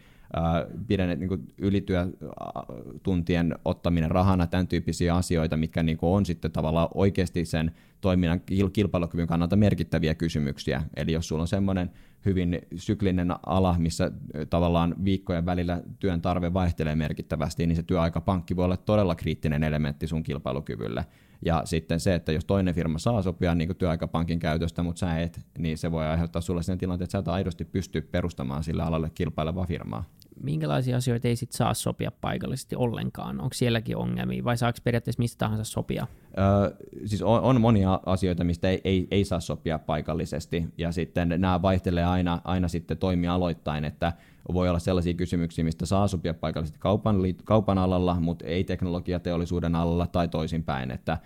pidennet niin ylityötuntien ottaminen rahana, tämän tyyppisiä asioita, mitkä niin kuin on sitten tavallaan oikeasti sen toiminnan kilpailukyvyn kannalta merkittäviä kysymyksiä. Eli jos sulla on semmoinen hyvin syklinen ala, missä tavallaan viikkojen välillä työn tarve vaihtelee merkittävästi, niin se työaikapankki voi olla todella kriittinen elementti sun kilpailukyvylle. Ja sitten se, että jos toinen firma saa sopia niin työaikapankin käytöstä, mutta sä et, niin se voi aiheuttaa sulle sen tilanteen, että sä et aidosti pysty perustamaan sillä alalle kilpailevaa firmaa minkälaisia asioita ei sit saa sopia paikallisesti ollenkaan? Onko sielläkin ongelmia vai saako periaatteessa mistä tahansa sopia? Öö, siis on, on monia asioita, mistä ei, ei, ei saa sopia paikallisesti ja sitten nämä vaihtelee aina, aina sitten toimialoittain, että voi olla sellaisia kysymyksiä, mistä saa sopia paikallisesti kaupan, kaupan alalla, mutta ei teknologiateollisuuden alalla tai toisinpäin. Että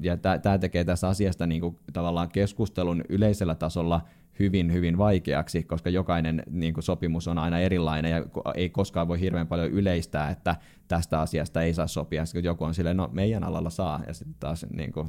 ja tämä tekee tässä asiasta niin kuin, tavallaan keskustelun yleisellä tasolla – hyvin, hyvin vaikeaksi, koska jokainen niin kuin sopimus on aina erilainen ja ei koskaan voi hirveän paljon yleistää, että tästä asiasta ei saa sopia. Sitten joku on silleen, no meidän alalla saa, ja sitten taas niin kuin,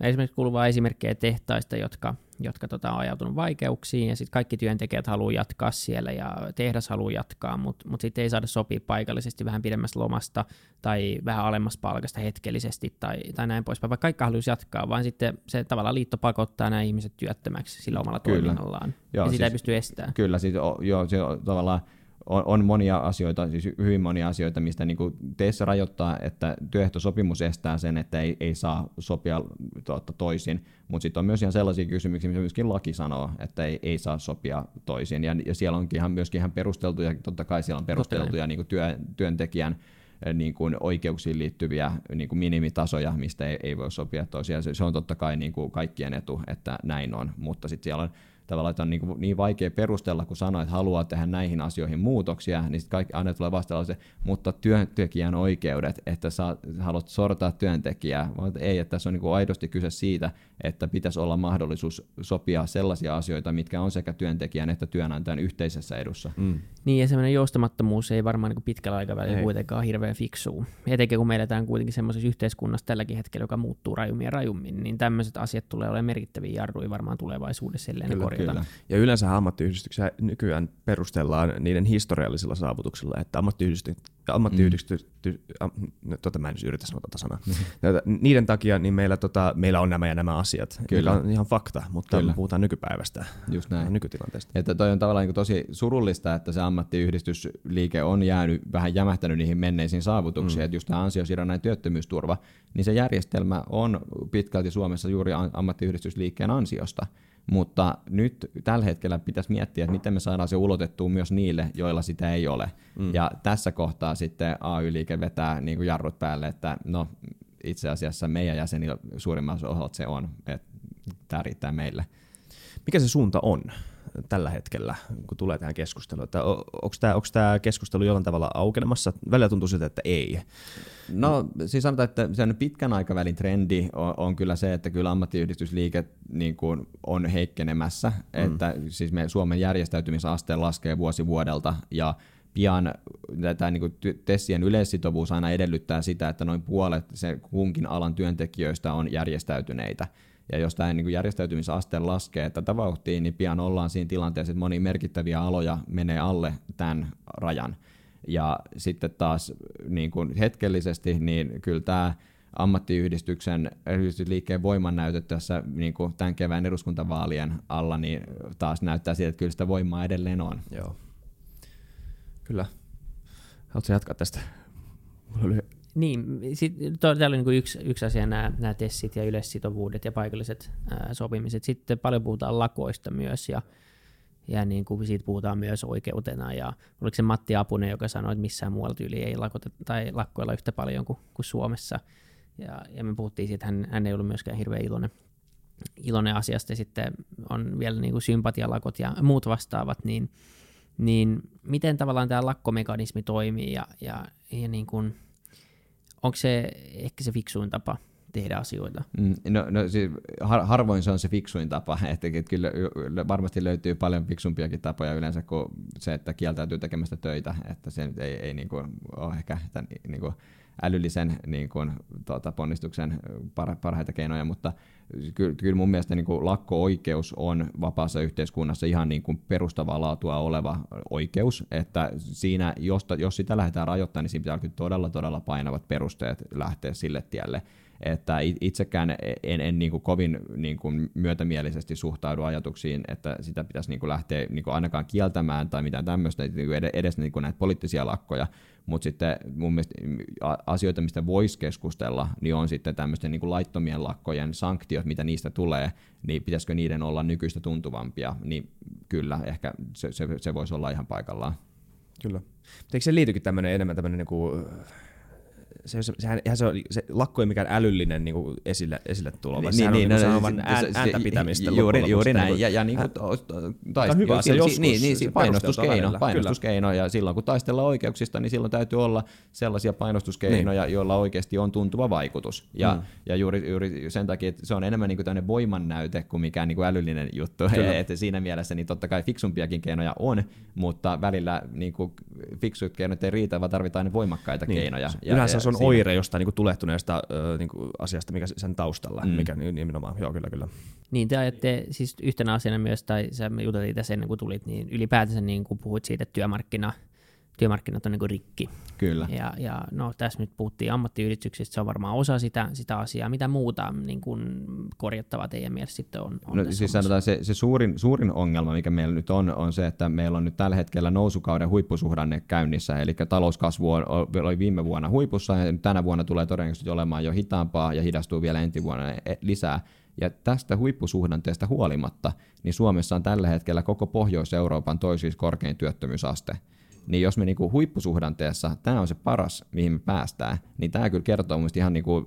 Esimerkiksi kuuluu esimerkkejä tehtaista, jotka, jotka tota, on ajautunut vaikeuksiin ja sitten kaikki työntekijät haluaa jatkaa siellä ja tehdas haluaa jatkaa, mutta mut sitten ei saada sopia paikallisesti vähän pidemmästä lomasta tai vähän alemmasta palkasta hetkellisesti tai, tai näin poispäin, vaikka kaikki haluaisi jatkaa, vaan sitten se tavallaan liitto pakottaa nämä ihmiset työttömäksi sillä omalla kyllä. toiminnallaan joo, ja sitä siis, ei pysty estämään. Kyllä, siis, joo, se on tavallaan on, on monia asioita, siis hyvin monia asioita, mistä niin teissä rajoittaa, että työehtosopimus estää sen, että ei, ei saa sopia tuota, toisin, mutta sitten on myös ihan sellaisia kysymyksiä, missä myöskin laki sanoo, että ei, ei saa sopia toisin, ja, ja siellä onkin ihan myöskin ihan perusteltuja, totta kai siellä on perusteltuja niin työ, työntekijän eh, niin kuin oikeuksiin liittyviä niin kuin minimitasoja, mistä ei, ei voi sopia toisiaan. Se, se on totta kai niin kuin kaikkien etu, että näin on, mutta sitten siellä on tavallaan, että on niin, kuin niin vaikea perustella, kun sanoo, että haluaa tehdä näihin asioihin muutoksia, niin sitten kaikki aina tulee vastalause, mutta työntekijän oikeudet, että sä haluat sortaa työntekijää, vaan ei, että tässä on niin kuin aidosti kyse siitä, että pitäisi olla mahdollisuus sopia sellaisia asioita, mitkä on sekä työntekijän että työnantajan yhteisessä edussa. Mm. Niin, ja semmoinen joustamattomuus ei varmaan niin pitkällä aikavälillä ei. kuitenkaan hirveän fiksuu. Etenkin kun me eletään kuitenkin semmoisessa yhteiskunnassa tälläkin hetkellä, joka muuttuu rajummin ja rajummin, niin tämmöiset asiat tulee olemaan merkittäviä jarruja varmaan tulevaisuudessa, ellei Kyllä, Kyllä. Ja yleensä ammattiyhdistyksiä nykyään perustellaan niiden historiallisilla saavutuksilla, että ammattiyhdistykset ammattiyhdistys, mm. am, no, tota mä en yritä sanoa tätä sanaa. [LAUGHS] Mm. Niiden takia niin meillä, tota, meillä on nämä ja nämä asiat, Kyllä. on ihan fakta, mutta Kyllä. puhutaan nykypäivästä, Just näin. nykytilanteesta. Että toi on tavallaan niin tosi surullista, että se ammattiyhdistysliike on jäänyt vähän jämähtänyt niihin menneisiin saavutuksiin, mm. että just tämä ansiosidonnainen työttömyysturva, niin se järjestelmä on pitkälti Suomessa juuri ammattiyhdistysliikkeen ansiosta. Mutta nyt tällä hetkellä pitäisi miettiä, että miten me saadaan se ulotettua myös niille, joilla sitä ei ole. Mm. Ja tässä kohtaa sitten AY-liike vetää niin kuin jarrut päälle, että no itse asiassa meidän jäsenillä suurimmassa osalla se on, että tämä riittää meille. Mikä se suunta on tällä hetkellä, kun tulee tähän keskusteluun? Onko tämä keskustelu jollain tavalla aukenemassa? Välillä tuntuu siltä, että ei. No siis sanotaan, että sen pitkän aikavälin trendi on, on kyllä se, että kyllä ammattiyhdistysliike niin kuin on heikkenemässä, mm. että siis me Suomen järjestäytymisaste laskee vuosi vuodelta ja pian tämä niin TESien yleissitovuus aina edellyttää sitä, että noin puolet se kunkin alan työntekijöistä on järjestäytyneitä. Ja jos tämä niin järjestäytymisaste laskee tätä vauhtia, niin pian ollaan siinä tilanteessa, että moni merkittäviä aloja menee alle tämän rajan. Ja sitten taas niin kuin hetkellisesti, niin kyllä tämä ammattiyhdistyksen yhdistysliikkeen voimannäytöt tässä niin kuin tämän kevään eduskuntavaalien alla, niin taas näyttää siltä, että kyllä sitä voimaa edelleen on. Joo. Kyllä. Haluatko jatkaa tästä? Niin, sit, to, täällä on niin yksi, yksi asia nämä, nämä tessit ja yleissitovuudet ja paikalliset ää, sopimiset. Sitten paljon puhutaan lakoista myös ja, ja niin kuin siitä puhutaan myös oikeutena. Ja oliko se Matti Apunen, joka sanoi, että missään muualla tyyli ei lakota, tai lakkoilla yhtä paljon kuin, kuin Suomessa. Ja, ja me puhuttiin siitä, että hän, hän ei ollut myöskään hirveän iloinen, iloinen asiasta. Ja sitten on vielä niin kuin sympatialakot ja muut vastaavat, niin, niin miten tavallaan tämä lakkomekanismi toimii ja, ja, ja niin kuin, onko se ehkä se fiksuin tapa tehdä asioita? Mm, no, no siis har, harvoin se on se fiksuin tapa, [LAUGHS] että, että kyllä varmasti löytyy paljon fiksumpiakin tapoja yleensä kuin se, että kieltäytyy tekemästä töitä, että se nyt ei, ei niin kuin ole ehkä tämän, niin kuin älyllisen niin kuin, tuota, ponnistuksen parhaita keinoja, mutta kyllä, kyllä mun mielestä niin kuin lakko-oikeus on vapaassa yhteiskunnassa ihan niin kuin perustavaa laatua oleva oikeus, että siinä, jos, jos sitä lähdetään rajoittamaan, niin siinä pitää olla todella, todella painavat perusteet lähteä sille tielle että itsekään en, en niin kuin kovin niin kuin myötämielisesti suhtaudu ajatuksiin, että sitä pitäisi niin kuin lähteä niin kuin ainakaan kieltämään tai mitään tämmöistä, niin edes niin kuin näitä poliittisia lakkoja, mutta sitten mun mielestä asioita, mistä voisi keskustella, niin on sitten tämmöisten niin kuin laittomien lakkojen sanktiot, mitä niistä tulee, niin pitäisikö niiden olla nykyistä tuntuvampia, niin kyllä, ehkä se, se, se voisi olla ihan paikallaan. Kyllä. Eikö se liittykin tämmöinen enemmän tämmöinen niin kuin se, se, sehän, se, on, se lakko ei mikään älyllinen niin kuin esille, esille tulo, vaan niin, sehän niin, on, niin, niin, no, ään, ääntä pitämistä. Juuri, juuri näin, ja, ja niin kuin, taist, hyvä asia joskus. Niin, niin, se painostuskeino, painostuskeino, ja silloin kun taistellaan oikeuksista, niin silloin täytyy olla sellaisia painostuskeinoja, niin. joilla oikeasti on tuntuva vaikutus. Ja, mm. ja juuri, juuri sen takia, että se on enemmän niin kuin tämmöinen voimannäyte kuin mikään niin kuin älyllinen juttu. [LAUGHS] että siinä mielessä niin totta kai fiksumpiakin keinoja on, mutta välillä niin kuin fiksut keinot ei riitä, vaan tarvitaan ne voimakkaita niin. keinoja. Ja, Yleensä se on siinä. oire jostain niin kuin tulehtuneesta äh, niin kuin asiasta, mikä sen taustalla, mm. mikä nimenomaan, joo kyllä kyllä. Niin te ajatte siis yhtenä asiana myös, tai sä juteltiin tässä ennen kuin tulit, niin ylipäätänsä niin kuin puhuit siitä, että työmarkkina, työmarkkinat on niin kuin rikki. Kyllä. Ja, ja no, tässä nyt puhuttiin ammattiyhdistyksistä, se on varmaan osa sitä, sitä asiaa. Mitä muuta niin kuin korjattavaa teidän mielestä sitten on? on no, siis sanotaan, se, se suurin, suurin ongelma, mikä meillä nyt on, on se, että meillä on nyt tällä hetkellä nousukauden huippusuhdanne käynnissä, eli talouskasvu on, oli viime vuonna huipussa, ja tänä vuonna tulee todennäköisesti olemaan jo hitaampaa ja hidastuu vielä ensi vuonna e, lisää. Ja tästä huippusuhdanteesta huolimatta, niin Suomessa on tällä hetkellä koko Pohjois-Euroopan toisiksi korkein työttömyysaste niin jos me niinku huippusuhdanteessa, tämä on se paras, mihin me päästään, niin tämä kyllä kertoo mun ihan niinku,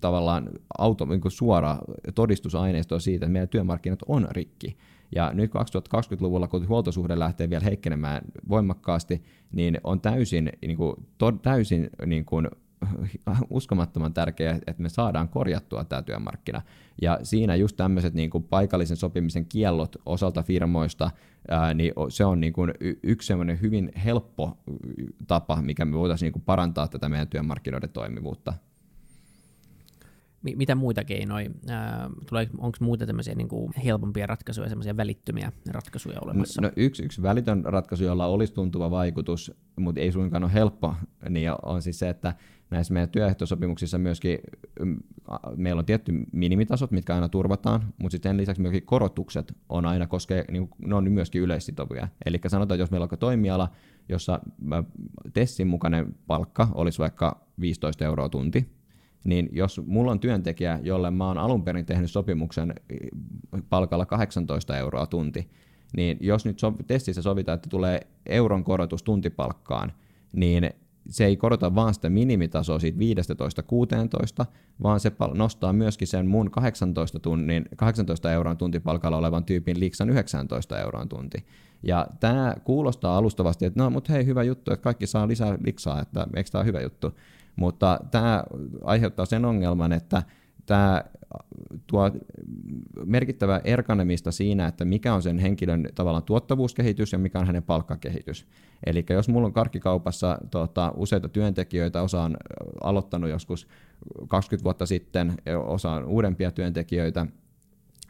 tavallaan auto, niinku suora todistusaineistoa siitä, että meidän työmarkkinat on rikki. Ja nyt 2020-luvulla, kun huoltosuhde lähtee vielä heikkenemään voimakkaasti, niin on täysin, niin kuin, to, täysin niin kuin, [LAUGHS] uskomattoman tärkeää, että me saadaan korjattua tämä työmarkkina. Ja siinä just tämmöiset niin kuin paikallisen sopimisen kiellot osalta firmoista, ää, niin se on niin kuin yksi semmoinen hyvin helppo tapa, mikä me voitaisiin niin kuin parantaa tätä meidän työmarkkinoiden toimivuutta. Mitä muita keinoja? Onko muita tämmöisiä niin kuin helpompia ratkaisuja, semmoisia välittömiä ratkaisuja olemassa? No, no yksi, yksi välitön ratkaisu, jolla olisi tuntuva vaikutus, mutta ei suinkaan ole helppo, niin on siis se, että näissä meidän työehtosopimuksissa myöskin mm, meillä on tietty minimitasot, mitkä aina turvataan, mutta sitten lisäksi myöskin korotukset on aina koskee, niin ne on myöskin yleissitovia. Eli sanotaan, että jos meillä on toimiala, jossa Tessin mukainen palkka olisi vaikka 15 euroa tunti, niin jos mulla on työntekijä, jolle mä oon alun perin tehnyt sopimuksen palkalla 18 euroa tunti, niin jos nyt so- testissä sovitaan, että tulee euron korotus tuntipalkkaan, niin se ei korota vaan sitä minimitasoa siitä 15-16, vaan se nostaa myöskin sen mun 18, tunnin, 18 euroa tuntipalkalla olevan tyypin liksan 19 euroa tunti. Ja tämä kuulostaa alustavasti, että no, mutta hei, hyvä juttu, että kaikki saa lisää liksaa, että eikö tämä hyvä juttu. Mutta tämä aiheuttaa sen ongelman, että tämä tuo merkittävää erkanemista siinä, että mikä on sen henkilön tavallaan tuottavuuskehitys ja mikä on hänen palkkakehitys. Eli jos mulla on karkkikaupassa tota, useita työntekijöitä, osa on aloittanut joskus 20 vuotta sitten, osa on uudempia työntekijöitä,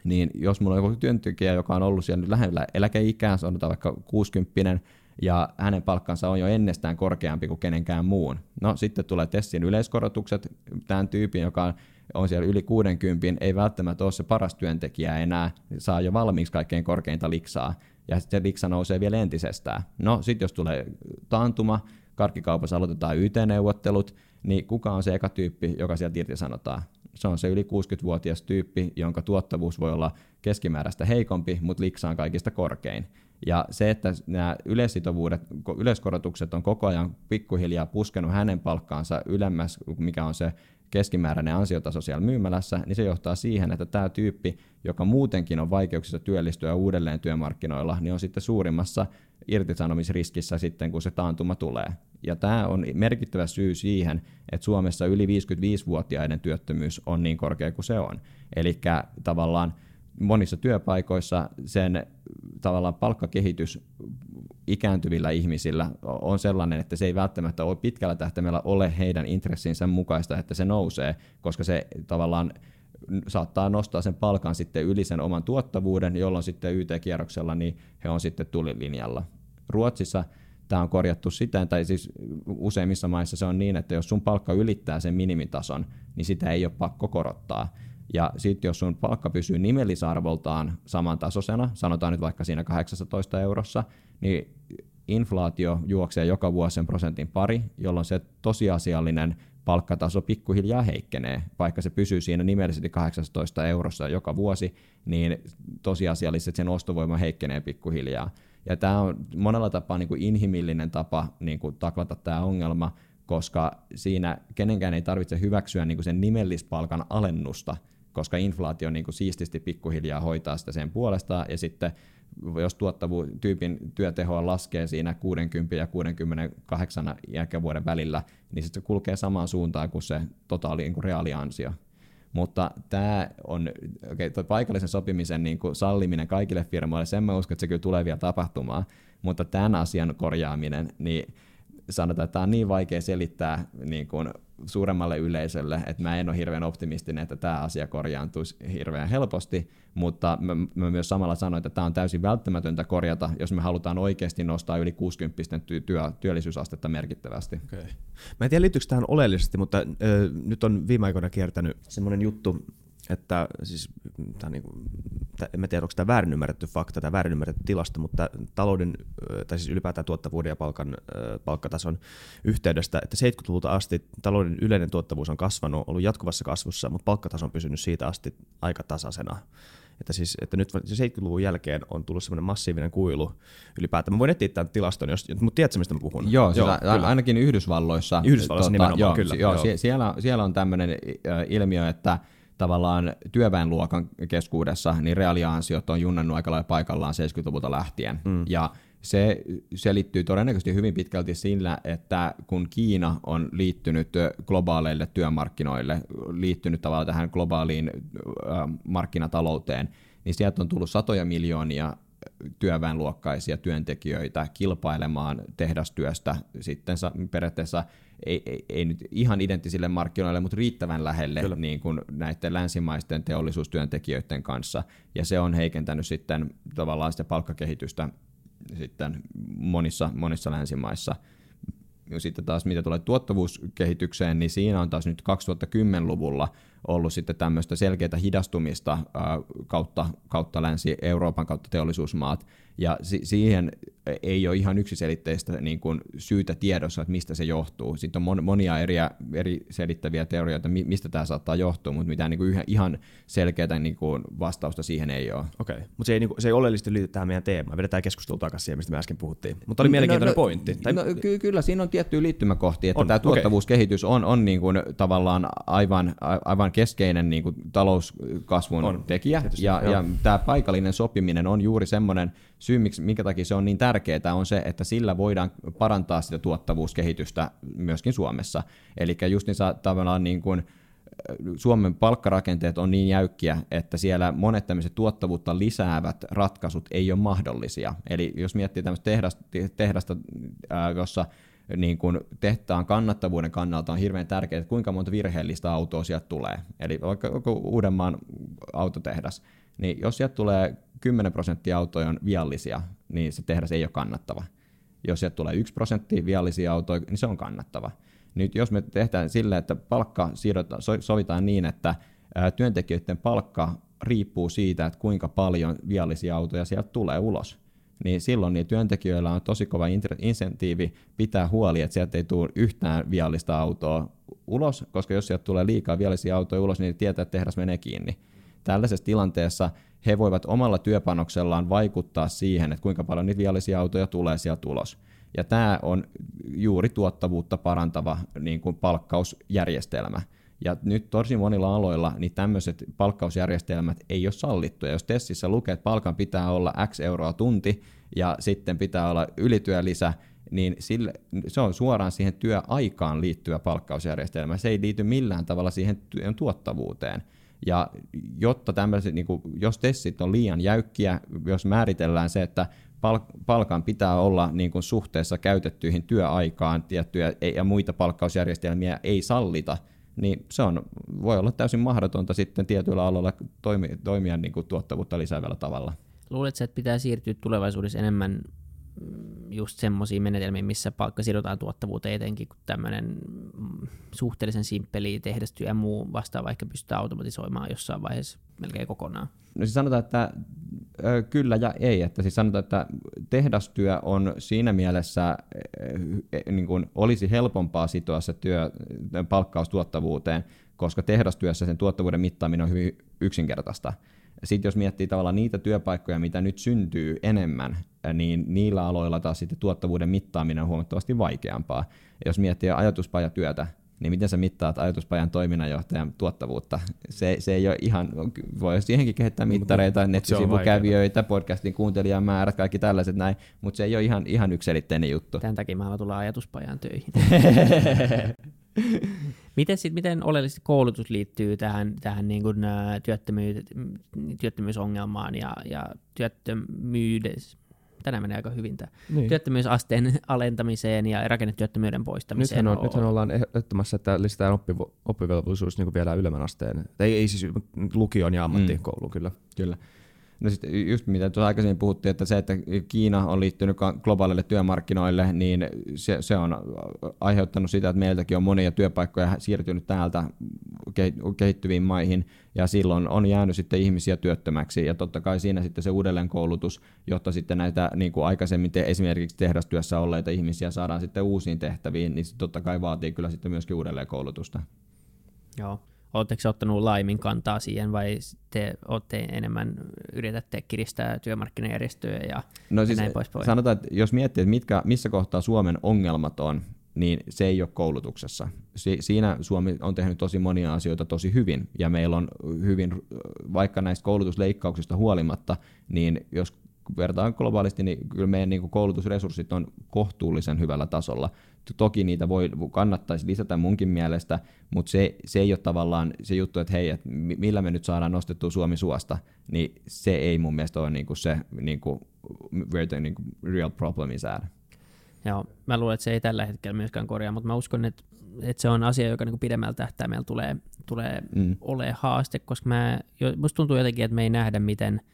niin jos mulla on joku työntekijä, joka on ollut siellä nyt lähellä eläkeikää, sanotaan vaikka 60 ja hänen palkkansa on jo ennestään korkeampi kuin kenenkään muun. No sitten tulee Tessin yleiskorotukset, tämän tyypin, joka on siellä yli 60, ei välttämättä ole se paras työntekijä enää, saa jo valmiiksi kaikkein korkeinta liksaa, ja sitten liksa nousee vielä entisestään. No sitten jos tulee taantuma, karkkikaupassa aloitetaan YT-neuvottelut, niin kuka on se eka tyyppi, joka sieltä irtisanotaan? Se on se yli 60-vuotias tyyppi, jonka tuottavuus voi olla keskimääräistä heikompi, mutta liksa on kaikista korkein. Ja se, että nämä yleissitovuudet, yleiskorotukset on koko ajan pikkuhiljaa puskenut hänen palkkaansa ylemmäs, mikä on se keskimääräinen ansiotaso siellä myymälässä, niin se johtaa siihen, että tämä tyyppi, joka muutenkin on vaikeuksissa työllistyä uudelleen työmarkkinoilla, niin on sitten suurimmassa irtisanomisriskissä sitten, kun se taantuma tulee. Ja tämä on merkittävä syy siihen, että Suomessa yli 55-vuotiaiden työttömyys on niin korkea kuin se on. Eli tavallaan monissa työpaikoissa sen tavallaan palkkakehitys ikääntyvillä ihmisillä on sellainen, että se ei välttämättä ole pitkällä tähtäimellä ole heidän intressinsä mukaista, että se nousee, koska se tavallaan saattaa nostaa sen palkan sitten yli sen oman tuottavuuden, jolloin sitten YT-kierroksella niin he on sitten tulilinjalla. Ruotsissa tämä on korjattu siten, tai siis useimmissa maissa se on niin, että jos sun palkka ylittää sen minimitason, niin sitä ei ole pakko korottaa. Ja sitten jos sun palkka pysyy nimellisarvoltaan samantasoisena, sanotaan nyt vaikka siinä 18 eurossa, niin inflaatio juoksee joka vuosi sen prosentin pari, jolloin se tosiasiallinen palkkataso pikkuhiljaa heikkenee. Vaikka se pysyy siinä nimellisesti 18 eurossa joka vuosi, niin tosiasiallisesti sen ostovoima heikkenee pikkuhiljaa. Ja tämä on monella tapaa niin kuin inhimillinen tapa niin kuin taklata tämä ongelma, koska siinä kenenkään ei tarvitse hyväksyä niin kuin sen nimellispalkan alennusta, koska inflaatio niin kuin siististi pikkuhiljaa hoitaa sitä sen puolestaan, ja sitten jos tuottavuus, tyypin työtehoa laskee siinä 60 ja 68 ikävuoden välillä, niin sitten se kulkee samaan suuntaan kuin se totaali niin kuin reaaliansio. Mutta tämä on, okay, paikallisen sopimisen niin kuin salliminen kaikille firmoille, sen mä uskon, että se kyllä tulee vielä tapahtumaan, mutta tämän asian korjaaminen, niin sanotaan, että tämä on niin vaikea selittää niin kuin suuremmalle yleisölle, että mä en ole hirveän optimistinen, että tämä asia korjaantuisi hirveän helposti, mutta mä, mä myös samalla sanoin, että tämä on täysin välttämätöntä korjata, jos me halutaan oikeasti nostaa yli 60 työ, työllisyysastetta merkittävästi. Okay. Mä en tiedä liittyykö tähän oleellisesti, mutta äh, nyt on viime aikoina kiertänyt semmoinen juttu, että siis, tämä niin kuin, en tiedä, onko tämä väärin ymmärretty fakta tai väärin ymmärretty tilasto, mutta talouden, tai siis ylipäätään tuottavuuden ja palkan, palkkatason yhteydestä, että 70-luvulta asti talouden yleinen tuottavuus on kasvanut, ollut jatkuvassa kasvussa, mutta palkkataso on pysynyt siitä asti aika tasaisena. Että, siis, että nyt 70-luvun jälkeen on tullut semmoinen massiivinen kuilu ylipäätään. Mä voin etsiä tämän tilaston, jos, mutta tiedätkö mistä mä puhun? Joo, joo sillä, kyllä. ainakin Yhdysvalloissa. Yhdysvalloissa tota, nimenomaan, joo, kyllä. Joo, joo. Siellä, siellä on tämmöinen ilmiö, että tavallaan työväenluokan keskuudessa, niin reaaliansiot on junnannut aika lailla paikallaan 70-luvulta lähtien. Mm. Ja se selittyy todennäköisesti hyvin pitkälti sillä, että kun Kiina on liittynyt globaaleille työmarkkinoille, liittynyt tavallaan tähän globaaliin markkinatalouteen, niin sieltä on tullut satoja miljoonia työväenluokkaisia työntekijöitä kilpailemaan tehdastyöstä sitten periaatteessa ei, ei, ei nyt ihan identtisille markkinoille, mutta riittävän lähelle niin kuin näiden länsimaisten teollisuustyöntekijöiden kanssa. Ja se on heikentänyt sitten tavallaan sitä palkkakehitystä sitten monissa, monissa länsimaissa. Sitten taas mitä tulee tuottavuuskehitykseen, niin siinä on taas nyt 2010-luvulla ollut sitten tämmöistä selkeää hidastumista kautta, kautta Länsi-Euroopan kautta teollisuusmaat, ja si- siihen ei ole ihan yksiselitteistä niin kuin syytä tiedossa, että mistä se johtuu. Sitten on mon- monia eri, eri selittäviä teorioita, mistä tämä saattaa johtua, mutta mitään niin kuin ihan selkeää niin kuin vastausta siihen ei ole. Okei, okay. mutta se ei, niin kuin, se ei oleellisesti liity tähän meidän teemaan. Vedetään keskustelua takaisin siihen, mistä me äsken puhuttiin. Mutta oli mielenkiintoinen no, no, pointti. Tai... No, ky- kyllä siinä on tiettyjä liittymäkohtia, että on, tämä tuottavuuskehitys okay. on, on niin kuin tavallaan aivan, aivan keskeinen niin kuin talouskasvun on. tekijä, Tietysti, ja, ja tämä paikallinen sopiminen on juuri semmoinen syy, miksi, minkä takia se on niin tärkeää, on se, että sillä voidaan parantaa sitä tuottavuuskehitystä myöskin Suomessa. Eli just niin tavallaan niin kuin, Suomen palkkarakenteet on niin jäykkiä, että siellä monet tämmöiset tuottavuutta lisäävät ratkaisut ei ole mahdollisia. Eli jos miettii tämmöistä tehdasta, tehdasta jossa niin kuin tehtaan kannattavuuden kannalta on hirveän tärkeää, että kuinka monta virheellistä autoa sieltä tulee. Eli vaikka Uudenmaan autotehdas, niin jos sieltä tulee 10 prosenttia autoja on viallisia, niin se tehdas ei ole kannattava. Jos sieltä tulee 1 prosenttia viallisia autoja, niin se on kannattava. Nyt jos me tehdään sille, että palkka sovitaan niin, että työntekijöiden palkka riippuu siitä, että kuinka paljon viallisia autoja sieltä tulee ulos, niin silloin niin työntekijöillä on tosi kova insentiivi pitää huoli, että sieltä ei tule yhtään viallista autoa ulos, koska jos sieltä tulee liikaa viallisia autoja ulos, niin tietää, että tehdas menee kiinni. Tällaisessa tilanteessa he voivat omalla työpanoksellaan vaikuttaa siihen, että kuinka paljon niitä viallisia autoja tulee sieltä ulos. Ja tämä on juuri tuottavuutta parantava niin kuin palkkausjärjestelmä. Ja nyt tosi monilla aloilla niin tämmöiset palkkausjärjestelmät ei ole sallittuja. Jos tessissä lukee, että palkan pitää olla X euroa tunti ja sitten pitää olla ylityölisä, niin sille, se on suoraan siihen työaikaan liittyvä palkkausjärjestelmä. Se ei liity millään tavalla siihen työn tuottavuuteen. Ja jotta tämmöiset, niin kuin, jos tessit on liian jäykkiä, jos määritellään se, että palkan pitää olla niin kuin suhteessa käytettyihin työaikaan tiettyjä ja muita palkkausjärjestelmiä ei sallita, niin se on, voi olla täysin mahdotonta sitten tietyillä aloilla toimia, toimia niin kuin tuottavuutta lisäävällä tavalla. Luuletko, että pitää siirtyä tulevaisuudessa enemmän Mm, just semmoisia menetelmiä, missä palkka sidotaan tuottavuuteen etenkin, kun tämmöinen mm, suhteellisen simppeli tehdastyö ja muu vastaava ehkä pystytään automatisoimaan jossain vaiheessa melkein kokonaan. No siis sanotaan, että kyllä ja ei. Että siis sanotaan, että tehdastyö on siinä mielessä ö, niin kuin olisi helpompaa sitoa se työ palkkaus tuottavuuteen, koska tehdastyössä sen tuottavuuden mittaaminen on hyvin yksinkertaista. Sitten jos miettii tavallaan niitä työpaikkoja, mitä nyt syntyy enemmän, niin niillä aloilla taas sitten tuottavuuden mittaaminen on huomattavasti vaikeampaa. Ja jos miettii ajatuspajatyötä, niin miten sä mittaat ajatuspajan toiminnanjohtajan tuottavuutta? Se, se ei ole ihan, voi siihenkin kehittää mittareita, nettisivukävijöitä, podcastin kuuntelijamäärät, kaikki tällaiset näin, mutta se ei ole ihan, ihan ykselitteinen juttu. Tämän takia mä haluan tulla ajatuspajan töihin. [LAUGHS] miten, sit, miten oleellisesti koulutus liittyy tähän, tähän niin kuin, työttömyys, työttömyysongelmaan ja, ja työttömyydessä? tänään menee aika hyvin tämä niin. työttömyysasteen [LAUGHS] alentamiseen ja rakennetyöttömyyden poistamiseen. Nythän, on, nythän ollaan ehdottomassa, että lisätään oppivo, oppivelvollisuus niin vielä ylemmän asteen. Ei, ei siis lukion ja ammattikouluun mm. kyllä. Kyllä. No sitten just mitä tuossa aikaisemmin puhuttiin, että se, että Kiina on liittynyt globaalille työmarkkinoille, niin se, se on aiheuttanut sitä, että meiltäkin on monia työpaikkoja siirtynyt täältä kehittyviin maihin, ja silloin on jäänyt sitten ihmisiä työttömäksi, ja totta kai siinä sitten se uudelleenkoulutus, jotta sitten näitä niin kuin aikaisemmin te, esimerkiksi tehdastyössä olleita ihmisiä saadaan sitten uusiin tehtäviin, niin se totta kai vaatii kyllä sitten myöskin uudelleenkoulutusta. Joo. Oletteko ottanut laimin kantaa siihen vai te olette enemmän yritätte kiristää työmarkkinajärjestöjä ja, no siis, näin poispäin? Sanotaan, että jos miettii, että mitkä, missä kohtaa Suomen ongelmat on, niin se ei ole koulutuksessa. Si- siinä Suomi on tehnyt tosi monia asioita tosi hyvin, ja meillä on hyvin, vaikka näistä koulutusleikkauksista huolimatta, niin jos vertaan globaalisti, niin kyllä meidän niin koulutusresurssit on kohtuullisen hyvällä tasolla. Toki niitä voi, kannattaisi lisätä munkin mielestä, mutta se, se ei ole tavallaan se juttu, että hei, että millä me nyt saadaan nostettua Suomi suosta, niin se ei mun mielestä ole niin kuin se niin kuin, where the niin kuin real problem is at. Joo, mä luulen, että se ei tällä hetkellä myöskään korjaa, mutta mä uskon, että, että se on asia, joka niin pidemmällä tähtäimellä tulee, tulee mm. olemaan haaste, koska mä, musta tuntuu jotenkin, että me ei nähdä, miten –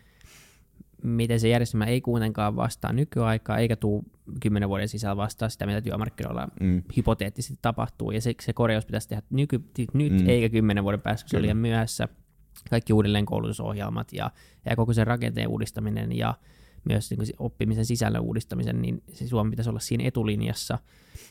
miten se järjestelmä ei kuitenkaan vastaa nykyaikaa, eikä tuu kymmenen vuoden sisällä vastaa sitä, mitä työmarkkinoilla mm. hypoteettisesti tapahtuu, ja se, se korjaus pitäisi tehdä nyky, nyt, mm. eikä kymmenen vuoden päästä, kun se on liian myöhässä. Kaikki uudelleen koulutusohjelmat ja, ja koko sen rakenteen uudistaminen ja myös niin oppimisen sisällön uudistamisen, niin se Suomi pitäisi olla siinä etulinjassa.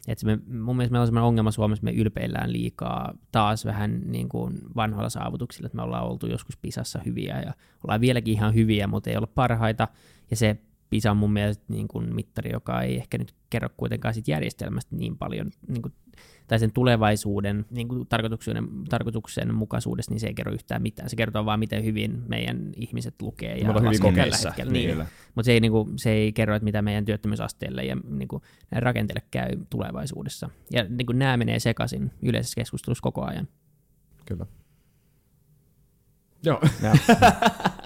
Et me, mun mielestä meillä on sellainen ongelma Suomessa, me ylpeillään liikaa taas vähän niin kuin vanhoilla saavutuksilla, että me ollaan oltu joskus Pisassa hyviä ja ollaan vieläkin ihan hyviä, mutta ei olla parhaita, ja se PISA on mun mielestä niin kuin mittari, joka ei ehkä nyt kerro kuitenkaan siitä järjestelmästä niin paljon, niin kuin, tai sen tulevaisuuden niin kuin tarkoituksen, tarkoituksen mukaisuudessa, niin se ei kerro yhtään mitään. Se kertoo vaan, miten hyvin meidän ihmiset lukee ja laskee tällä hetkellä. Niin. niin. Mutta se, ei, niin kuin, se ei kerro, että mitä meidän työttömyysasteelle ja niin kuin, rakenteelle käy tulevaisuudessa. Ja niin kuin, nämä menee sekaisin yleisessä keskustelussa koko ajan. Kyllä. Joo. [LAUGHS]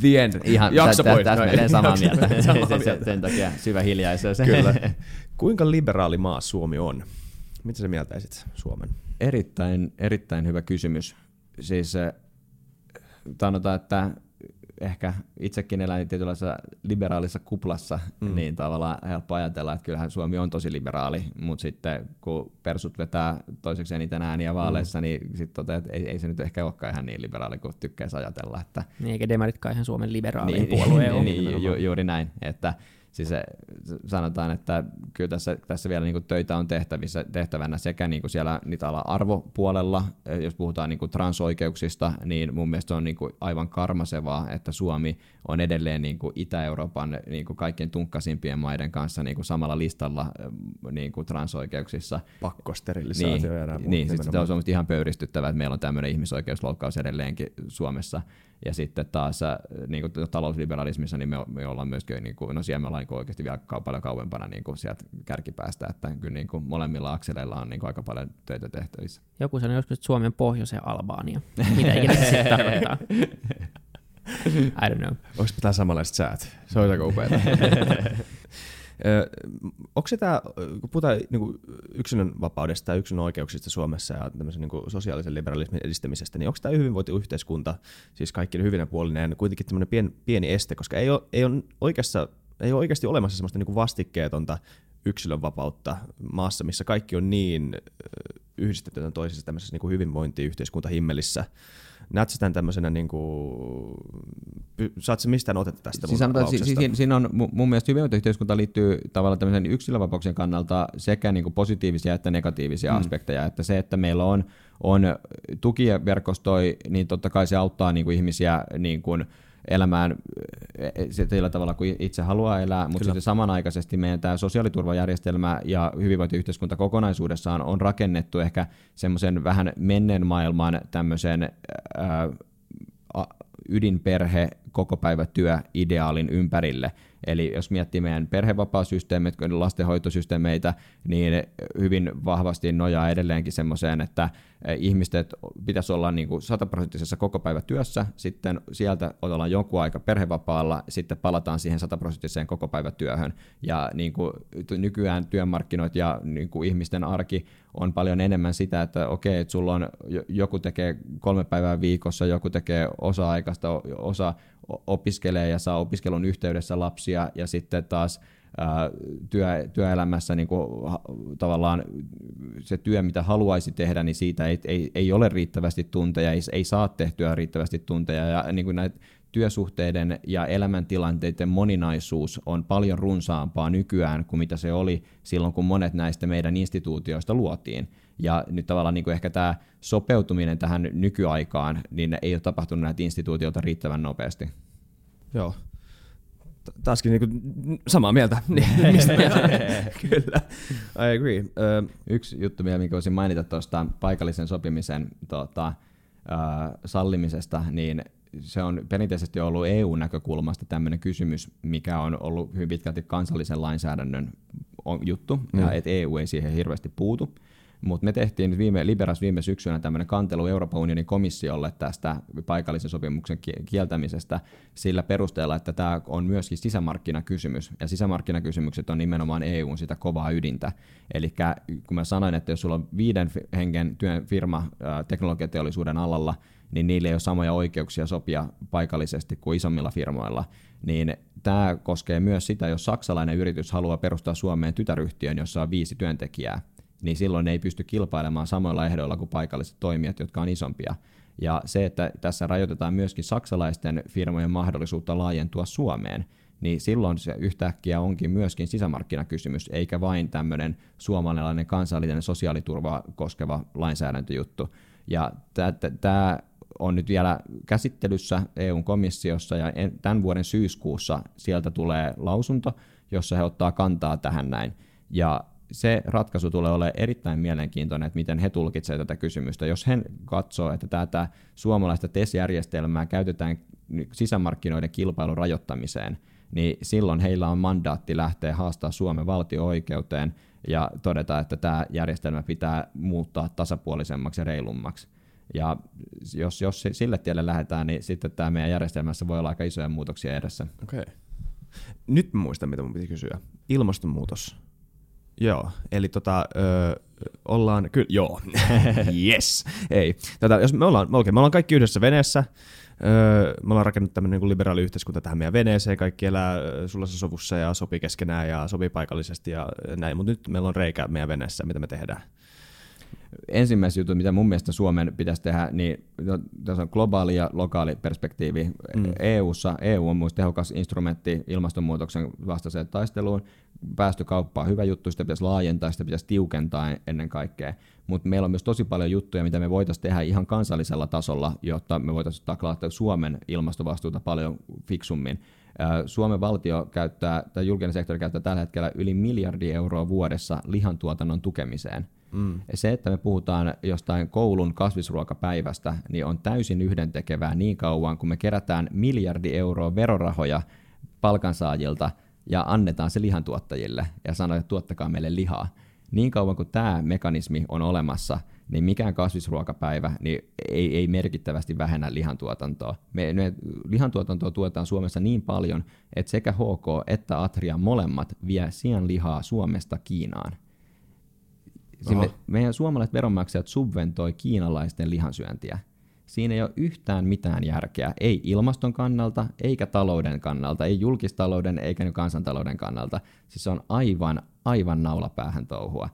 The end. Ihan Jakso tä, tä, täsmälleen samaa mieltä. [LAUGHS] sen, sen takia syvä hiljaisuus. Kyllä. [LAUGHS] Kuinka liberaali maa Suomi on? Mitä sä mieltäisit Suomen? Erittäin, erittäin hyvä kysymys. Siis sanotaan, että ehkä itsekin elän tietynlaisessa liberaalissa kuplassa, mm. niin tavallaan helppo ajatella, että kyllähän Suomi on tosi liberaali, mutta sitten kun persut vetää toiseksi eniten ääniä vaaleissa, mm. niin sitten toteaa, että ei, ei, se nyt ehkä olekaan ihan niin liberaali kuin tykkäisi ajatella. Että... Niin, eikä demaritkaan ihan Suomen liberaali niin, puolue [LAUGHS] niin, ole. Niin, ju, juuri näin, että siis se, sanotaan, että kyllä tässä, tässä vielä niin töitä on tehtävissä, tehtävänä sekä niin siellä niitä arvopuolella, jos puhutaan niin transoikeuksista, niin mun mielestä on niin aivan karmasevaa, että Suomi on edelleen niin Itä-Euroopan niin kaikkein tunkkasimpien maiden kanssa niin samalla listalla niin transoikeuksissa. Pakkosterilisaatio niin, ja Niin, sit se on ihan pöyristyttävää, että meillä on tämmöinen ihmisoikeusloukkaus edelleenkin Suomessa. Ja sitten taas äh, niin kuin talousliberalismissa niin me, me ollaan myöskin, niin kuin, no siellä me ollaan niin oikeasti vielä paljon kauempana niin kuin sieltä kärkipäästä, että kyllä niin kuin molemmilla akseleilla on niin kuin aika paljon töitä tehtävissä. Joku sanoi joskus, että Suomen pohjoisen Albania. Mitä ikinä se sitten tarkoittaa? [LAUGHS] I don't know. Onko tämä samanlaiset säät? Se on aika upeaa. [LAUGHS] Onko se tämä, kun puhutaan niin yksilön vapaudesta ja yksilön oikeuksista Suomessa ja tämmöisen niin sosiaalisen liberalismin edistämisestä, niin onko tämä hyvinvointiyhteiskunta, siis kaikki hyvinen puolinen, kuitenkin tämmöinen pieni, pieni este, koska ei ole, ei ole, oikeassa, ei ole oikeasti olemassa semmoista niin vastikkeetonta yksilön vapautta maassa, missä kaikki on niin yhdistetty toisessa tämmöisessä niin hyvinvointiyhteiskuntahimmelissä, näet sitä tämmöisenä, niin kuin, saat se mistään otetta tästä siis sanotaan, si, si, siinä on mun mielestä hyvinvointiyhteiskunta liittyy tavallaan tämmöisen yksilövapauksien kannalta sekä niin kuin positiivisia että negatiivisia mm. aspekteja, että se, että meillä on, on tukiverkostoi, niin totta kai se auttaa niin kuin ihmisiä niin kuin, elämään sillä tavalla kuin itse haluaa elää, mutta sitten samanaikaisesti meidän tämä sosiaaliturvajärjestelmä ja hyvinvointiyhteiskunta kokonaisuudessaan on rakennettu ehkä semmoisen vähän menneen maailman tämmöisen ää, ydinperhe koko päivä työ ideaalin ympärille. Eli jos miettii meidän perhevapaasysteemit, lastenhoitosysteemeitä, niin hyvin vahvasti nojaa edelleenkin semmoiseen, että ihmiset pitäisi olla niin kuin sataprosenttisessa koko päivä työssä, sitten sieltä ollaan jonkun aika perhevapaalla, sitten palataan siihen sataprosenttiseen koko päivä työhön. Ja niin kuin nykyään työmarkkinoit ja niin kuin ihmisten arki on paljon enemmän sitä, että okei, että sulla on, joku tekee kolme päivää viikossa, joku tekee osa-aikaista, osa opiskelee ja saa opiskelun yhteydessä lapsia ja sitten taas työ, työelämässä niin kuin, tavallaan se työ, mitä haluaisi tehdä, niin siitä ei, ei, ei ole riittävästi tunteja, ei, ei saa tehtyä riittävästi tunteja ja niin kuin näitä työsuhteiden ja elämäntilanteiden moninaisuus on paljon runsaampaa nykyään kuin mitä se oli silloin, kun monet näistä meidän instituutioista luotiin. Ja nyt tavallaan niin kuin ehkä tämä sopeutuminen tähän nykyaikaan, niin ei ole tapahtunut näitä instituutioita riittävän nopeasti. Joo. Taaskin niin kuin samaa mieltä. [LAUGHS] Mistä [LAUGHS] Kyllä, I agree. Uh, Yksi juttu vielä, minkä voisin mainita tuosta paikallisen sopimisen tota, uh, sallimisesta, niin se on perinteisesti ollut EU-näkökulmasta tämmöinen kysymys, mikä on ollut hyvin pitkälti kansallisen lainsäädännön juttu, mm. ja että EU ei siihen hirveästi puutu. Mutta me tehtiin viime, Liberas viime syksynä tämmöinen kantelu Euroopan unionin komissiolle tästä paikallisen sopimuksen kieltämisestä sillä perusteella, että tämä on myöskin sisämarkkinakysymys. Ja sisämarkkinakysymykset on nimenomaan EUn sitä kovaa ydintä. Eli kun mä sanoin, että jos sulla on viiden hengen työn firma teknologiateollisuuden alalla, niin niillä ei ole samoja oikeuksia sopia paikallisesti kuin isommilla firmoilla. Niin tämä koskee myös sitä, jos saksalainen yritys haluaa perustaa Suomeen tytäryhtiön, jossa on viisi työntekijää, niin silloin ne ei pysty kilpailemaan samoilla ehdoilla kuin paikalliset toimijat, jotka on isompia. Ja se, että tässä rajoitetaan myöskin saksalaisten firmojen mahdollisuutta laajentua Suomeen, niin silloin se yhtäkkiä onkin myöskin sisämarkkinakysymys, eikä vain tämmöinen suomalainen kansallinen sosiaaliturva koskeva lainsäädäntöjuttu. Ja tämä on nyt vielä käsittelyssä EUn komissiossa ja tämän vuoden syyskuussa sieltä tulee lausunto, jossa he ottaa kantaa tähän näin. Ja se ratkaisu tulee olemaan erittäin mielenkiintoinen, että miten he tulkitsevat tätä kysymystä. Jos he katsoo, että tätä suomalaista TES-järjestelmää käytetään sisämarkkinoiden kilpailun rajoittamiseen, niin silloin heillä on mandaatti lähteä haastaa Suomen valtio-oikeuteen ja todeta, että tämä järjestelmä pitää muuttaa tasapuolisemmaksi ja reilummaksi. Ja jos, jos sille tielle lähdetään, niin sitten tämä meidän järjestelmässä voi olla aika isoja muutoksia edessä. Okei. Okay. Nyt muistan, mitä mun piti kysyä. Ilmastonmuutos. Joo, eli tota, ö, ollaan, kyllä, joo, [LAUGHS] yes, ei. Tätä, jos me ollaan, okay, me ollaan kaikki yhdessä veneessä, Öö, me ollaan rakennettu tämmöinen niin liberaali yhteiskunta tähän meidän veneeseen, kaikki elää sulassa sovussa ja sopii keskenään ja sopii paikallisesti ja näin, mutta nyt meillä on reikä meidän veneessä, mitä me tehdään ensimmäiset jutut, mitä mun mielestä Suomen pitäisi tehdä, niin tässä on globaali ja lokaali perspektiivi. Mm. EUssa, EU on myös tehokas instrumentti ilmastonmuutoksen vastaiseen taisteluun. Päästökauppa on hyvä juttu, sitä pitäisi laajentaa, sitä pitäisi tiukentaa ennen kaikkea. Mutta meillä on myös tosi paljon juttuja, mitä me voitaisiin tehdä ihan kansallisella tasolla, jotta me voitaisiin taklata Suomen ilmastovastuuta paljon fiksummin. Suomen valtio käyttää, tai julkinen sektori käyttää tällä hetkellä yli miljardi euroa vuodessa lihantuotannon tukemiseen – Mm. Se, että me puhutaan jostain koulun kasvisruokapäivästä, niin on täysin yhdentekevää niin kauan, kun me kerätään miljardi euroa verorahoja palkansaajilta ja annetaan se lihantuottajille ja sanotaan, että tuottakaa meille lihaa. Niin kauan kuin tämä mekanismi on olemassa, niin mikään kasvisruokapäivä niin ei, ei merkittävästi vähennä lihantuotantoa. Me, me lihantuotantoa tuetaan Suomessa niin paljon, että sekä HK että Atria molemmat vie sian lihaa Suomesta Kiinaan. Sinne meidän suomalaiset veronmaksajat subventoi kiinalaisten lihansyöntiä. Siinä ei ole yhtään mitään järkeä, ei ilmaston kannalta, eikä talouden kannalta, ei julkistalouden eikä kansantalouden kannalta. Siis se on aivan, aivan naulapäähän touhua.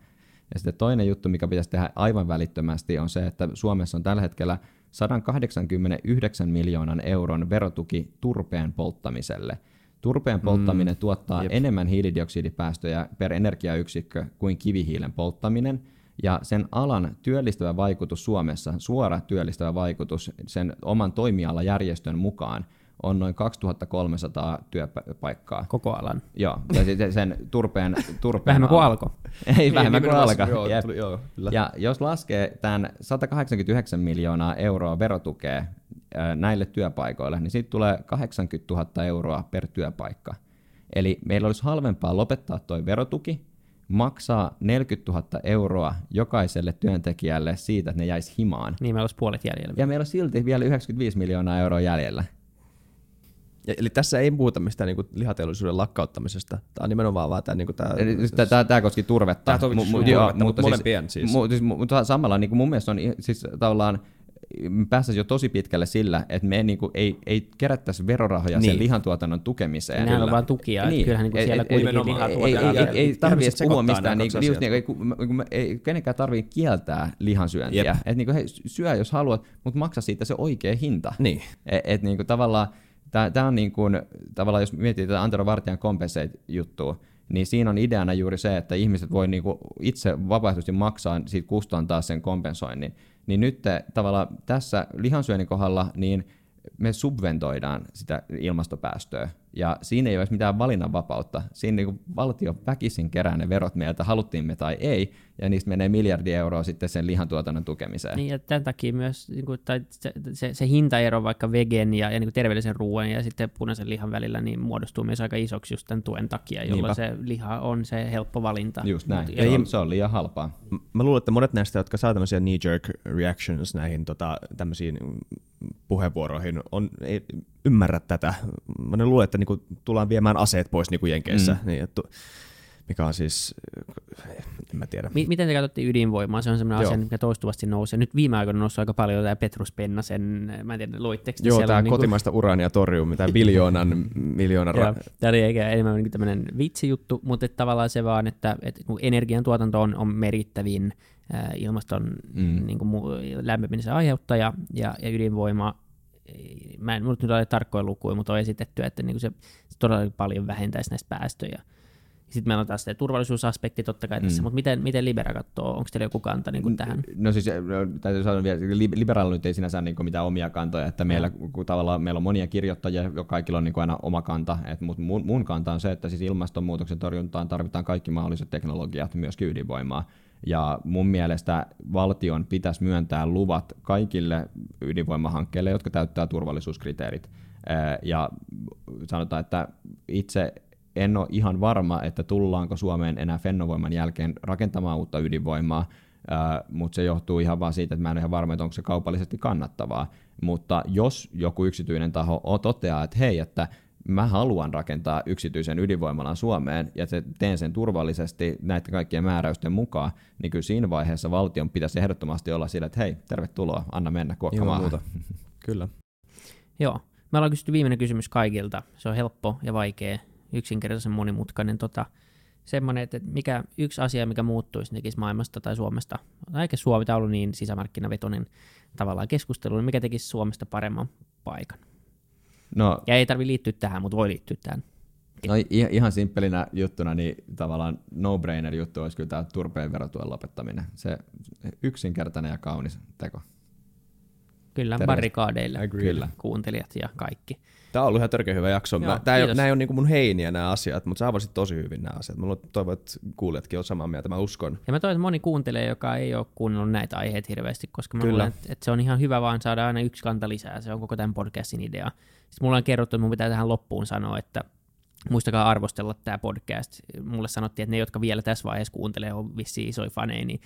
Ja sitten toinen juttu, mikä pitäisi tehdä aivan välittömästi, on se, että Suomessa on tällä hetkellä 189 miljoonan euron verotuki turpeen polttamiselle – Turpeen polttaminen mm. tuottaa Jep. enemmän hiilidioksidipäästöjä per energiayksikkö kuin kivihiilen polttaminen, ja sen alan työllistävä vaikutus Suomessa, suora työllistävä vaikutus sen oman toimialajärjestön mukaan, on noin 2300 työpaikkaa. Koko alan. Joo, ja sen turpeen... [LAUGHS] turpeen vähemmän kuin alko. Ei niin, vähemmän kuin alko. Joo, tuli, joo, ja jos laskee tämän 189 miljoonaa euroa verotukea näille työpaikoille, niin siitä tulee 80 000 euroa per työpaikka. Eli meillä olisi halvempaa lopettaa tuo verotuki, maksaa 40 000 euroa jokaiselle työntekijälle siitä, että ne jäisi himaan. Niin meillä olisi puolet jäljellä. Ja meillä on silti vielä 95 miljoonaa euroa jäljellä. Ja, eli tässä ei puhuta mistään niin lihateollisuuden lakkauttamisesta. Tämä on nimenomaan vaan tämä... Niin tämä, tämä, tämä, tämä koski turvetta. Tämä koski turvetta, joo, mutta, siis- molempien siis. Mu, siis mutta samalla niin kuin mun mielestä on siis tavallaan päästäisiin jo tosi pitkälle sillä, että me niin kuin, ei, ei kerättäisi verorahoja niin. sen lihantuotannon tukemiseen. Nehän on vaan tukia, niin. kyllähän niin siellä kuitenkin Ei, ei, ei, ei tarvitse puhua mistään, niin, just, niin, ei, ei kenenkään tarvitse kieltää lihansyöntiä. Et, niin kuin, hei, syö jos haluat, mutta maksa siitä se oikea hinta. Niin. Et, et, niin kuin, tavallaan, tämä on niin kuin, tavallaan, jos miettii tätä Antero Vartijan compensate-juttua, niin siinä on ideana juuri se, että ihmiset voi niinku itse vapaaehtoisesti maksaa siitä kustantaa sen kompensoinnin. Niin nyt tavallaan tässä lihansyönnin kohdalla, niin me subventoidaan sitä ilmastopäästöä. Ja siinä ei ole mitään valinnanvapautta. Siinä niin valtio väkisin kerää ne verot meiltä, haluttiin me tai ei, ja niistä menee miljardi euroa sitten sen lihantuotannon tukemiseen. Niin, ja tämän takia myös niin kuin, tai se, se, se, hintaero vaikka vegen ja, ja niin kuin terveellisen ruoan ja sitten punaisen lihan välillä niin muodostuu myös aika isoksi just tämän tuen takia, jolloin Niinpä. se liha on se helppo valinta. Just näin, Mut, ei, se on liian halpaa. Mä luulen, että monet näistä, jotka saa tämmöisiä knee-jerk reactions näihin tota, tämmöisiin puheenvuoroihin, on, ei ymmärrä tätä. Mä luulen, että niinku, tullaan viemään aseet pois niinku Jenkeissä. Mm. Niin, että, mikä on siis, en mä tiedä. Miten te katsotte ydinvoimaa? Se on sellainen Joo. asia, mikä toistuvasti nousee. Nyt viime aikoina on noussut aika paljon tämä Petrus Pennasen, mä en tiedä, luitteko te Joo, tämä on niinku- kotimaista uraania torjuu, mitä biljoonan, [LAUGHS] miljoonan Joo, ra- Tämä oli eikä enemmän niin tämmöinen vitsijuttu, mutta että tavallaan se vaan, että, että kun energiantuotanto on, on merkittävin ilmaston Mm. niin kuin, lämpenemisen aiheuttaja ja, ja ydinvoima, mä en mulla nyt ole tarkkoja lukuja, mutta on esitetty, että niin kuin se, se todella paljon vähentäisi näistä päästöjä. Sitten meillä on taas se turvallisuusaspekti totta kai tässä, Mm. mutta miten, miten Libera katsoo? Onko teillä joku kanta niin kuin tähän? No siis no, täytyy sanoa vielä, li- liberaalilla nyt ei sinänsä niin mitään omia kantoja, että meillä, kun tavallaan meillä on monia kirjoittajia, jo kaikilla on niin aina oma kanta, että mut mun, mun kanta on se, että siis ilmastonmuutoksen torjuntaan tarvitaan kaikki mahdolliset teknologiat, myös ydinvoimaa. Ja mun mielestä valtion pitäisi myöntää luvat kaikille ydinvoimahankkeille, jotka täyttää turvallisuuskriteerit. Ja sanotaan, että itse en ole ihan varma, että tullaanko Suomeen enää Fennovoiman jälkeen rakentamaan uutta ydinvoimaa, mutta se johtuu ihan vaan siitä, että mä en ole ihan varma, että onko se kaupallisesti kannattavaa. Mutta jos joku yksityinen taho toteaa, että hei, että mä haluan rakentaa yksityisen ydinvoimalan Suomeen ja se- teen sen turvallisesti näiden kaikkien määräysten mukaan, niin kyllä siinä vaiheessa valtion pitäisi ehdottomasti olla sillä, että hei, tervetuloa, anna mennä kuokka ilman maahan. muuta. [LAUGHS] Kyllä. Joo. Me ollaan kysytty viimeinen kysymys kaikilta. Se on helppo ja vaikea, yksinkertaisen monimutkainen. Tota, semmoinen, että mikä yksi asia, mikä muuttuisi tekisi maailmasta tai Suomesta, eikä Suomi tämä ollut niin sisämarkkinavetoinen tavallaan keskustelu, niin mikä tekisi Suomesta paremman paikan? No, Ja ei tarvi liittyä tähän, mutta voi liittyä tähän. No ihan simppelinä juttuna, niin tavallaan no-brainer juttu olisi kyllä tämä turpeen verotuen lopettaminen. Se yksinkertainen ja kaunis teko. Kyllä, Terveistä. barrikaadeille Agreed. Kyllä. kuuntelijat ja kaikki. Tämä on ollut ihan törkeä hyvä jakso. Joo, Mä, tää ei, nämä ei ole niinku mun heiniä nämä asiat, mutta sä avasit tosi hyvin nämä asiat. Mä toivon, että kuulijatkin on samaa mieltä, mä uskon. Ja mä toivon, että moni kuuntelee, joka ei ole kuunnellut näitä aiheita hirveästi, koska mä Kyllä. luulen, että, että se on ihan hyvä vaan saada aina yksi kanta lisää. Se on koko tämän podcastin idea. Sitten mulla on kerrottu, että mun pitää tähän loppuun sanoa, että muistakaa arvostella tämä podcast. Mulle sanottiin, että ne, jotka vielä tässä vaiheessa kuuntelee, on vissiin isoja faneja, niin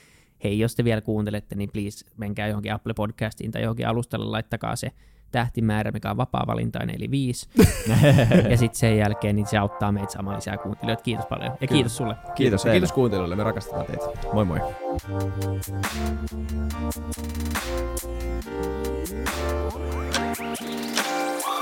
hei, jos te vielä kuuntelette, niin please menkää johonkin Apple Podcastiin tai johonkin alustalle, laittakaa se tähtimäärä, mikä on vapaa-valintainen, eli viisi. [LAUGHS] ja sitten sen jälkeen niin se auttaa meitä saamaan lisää kuuntelijoita. Kiitos paljon. Ja kiitos sulle. Kiitos, ja teille. kiitos kuuntelijoille, me rakastetaan teitä. Moi moi.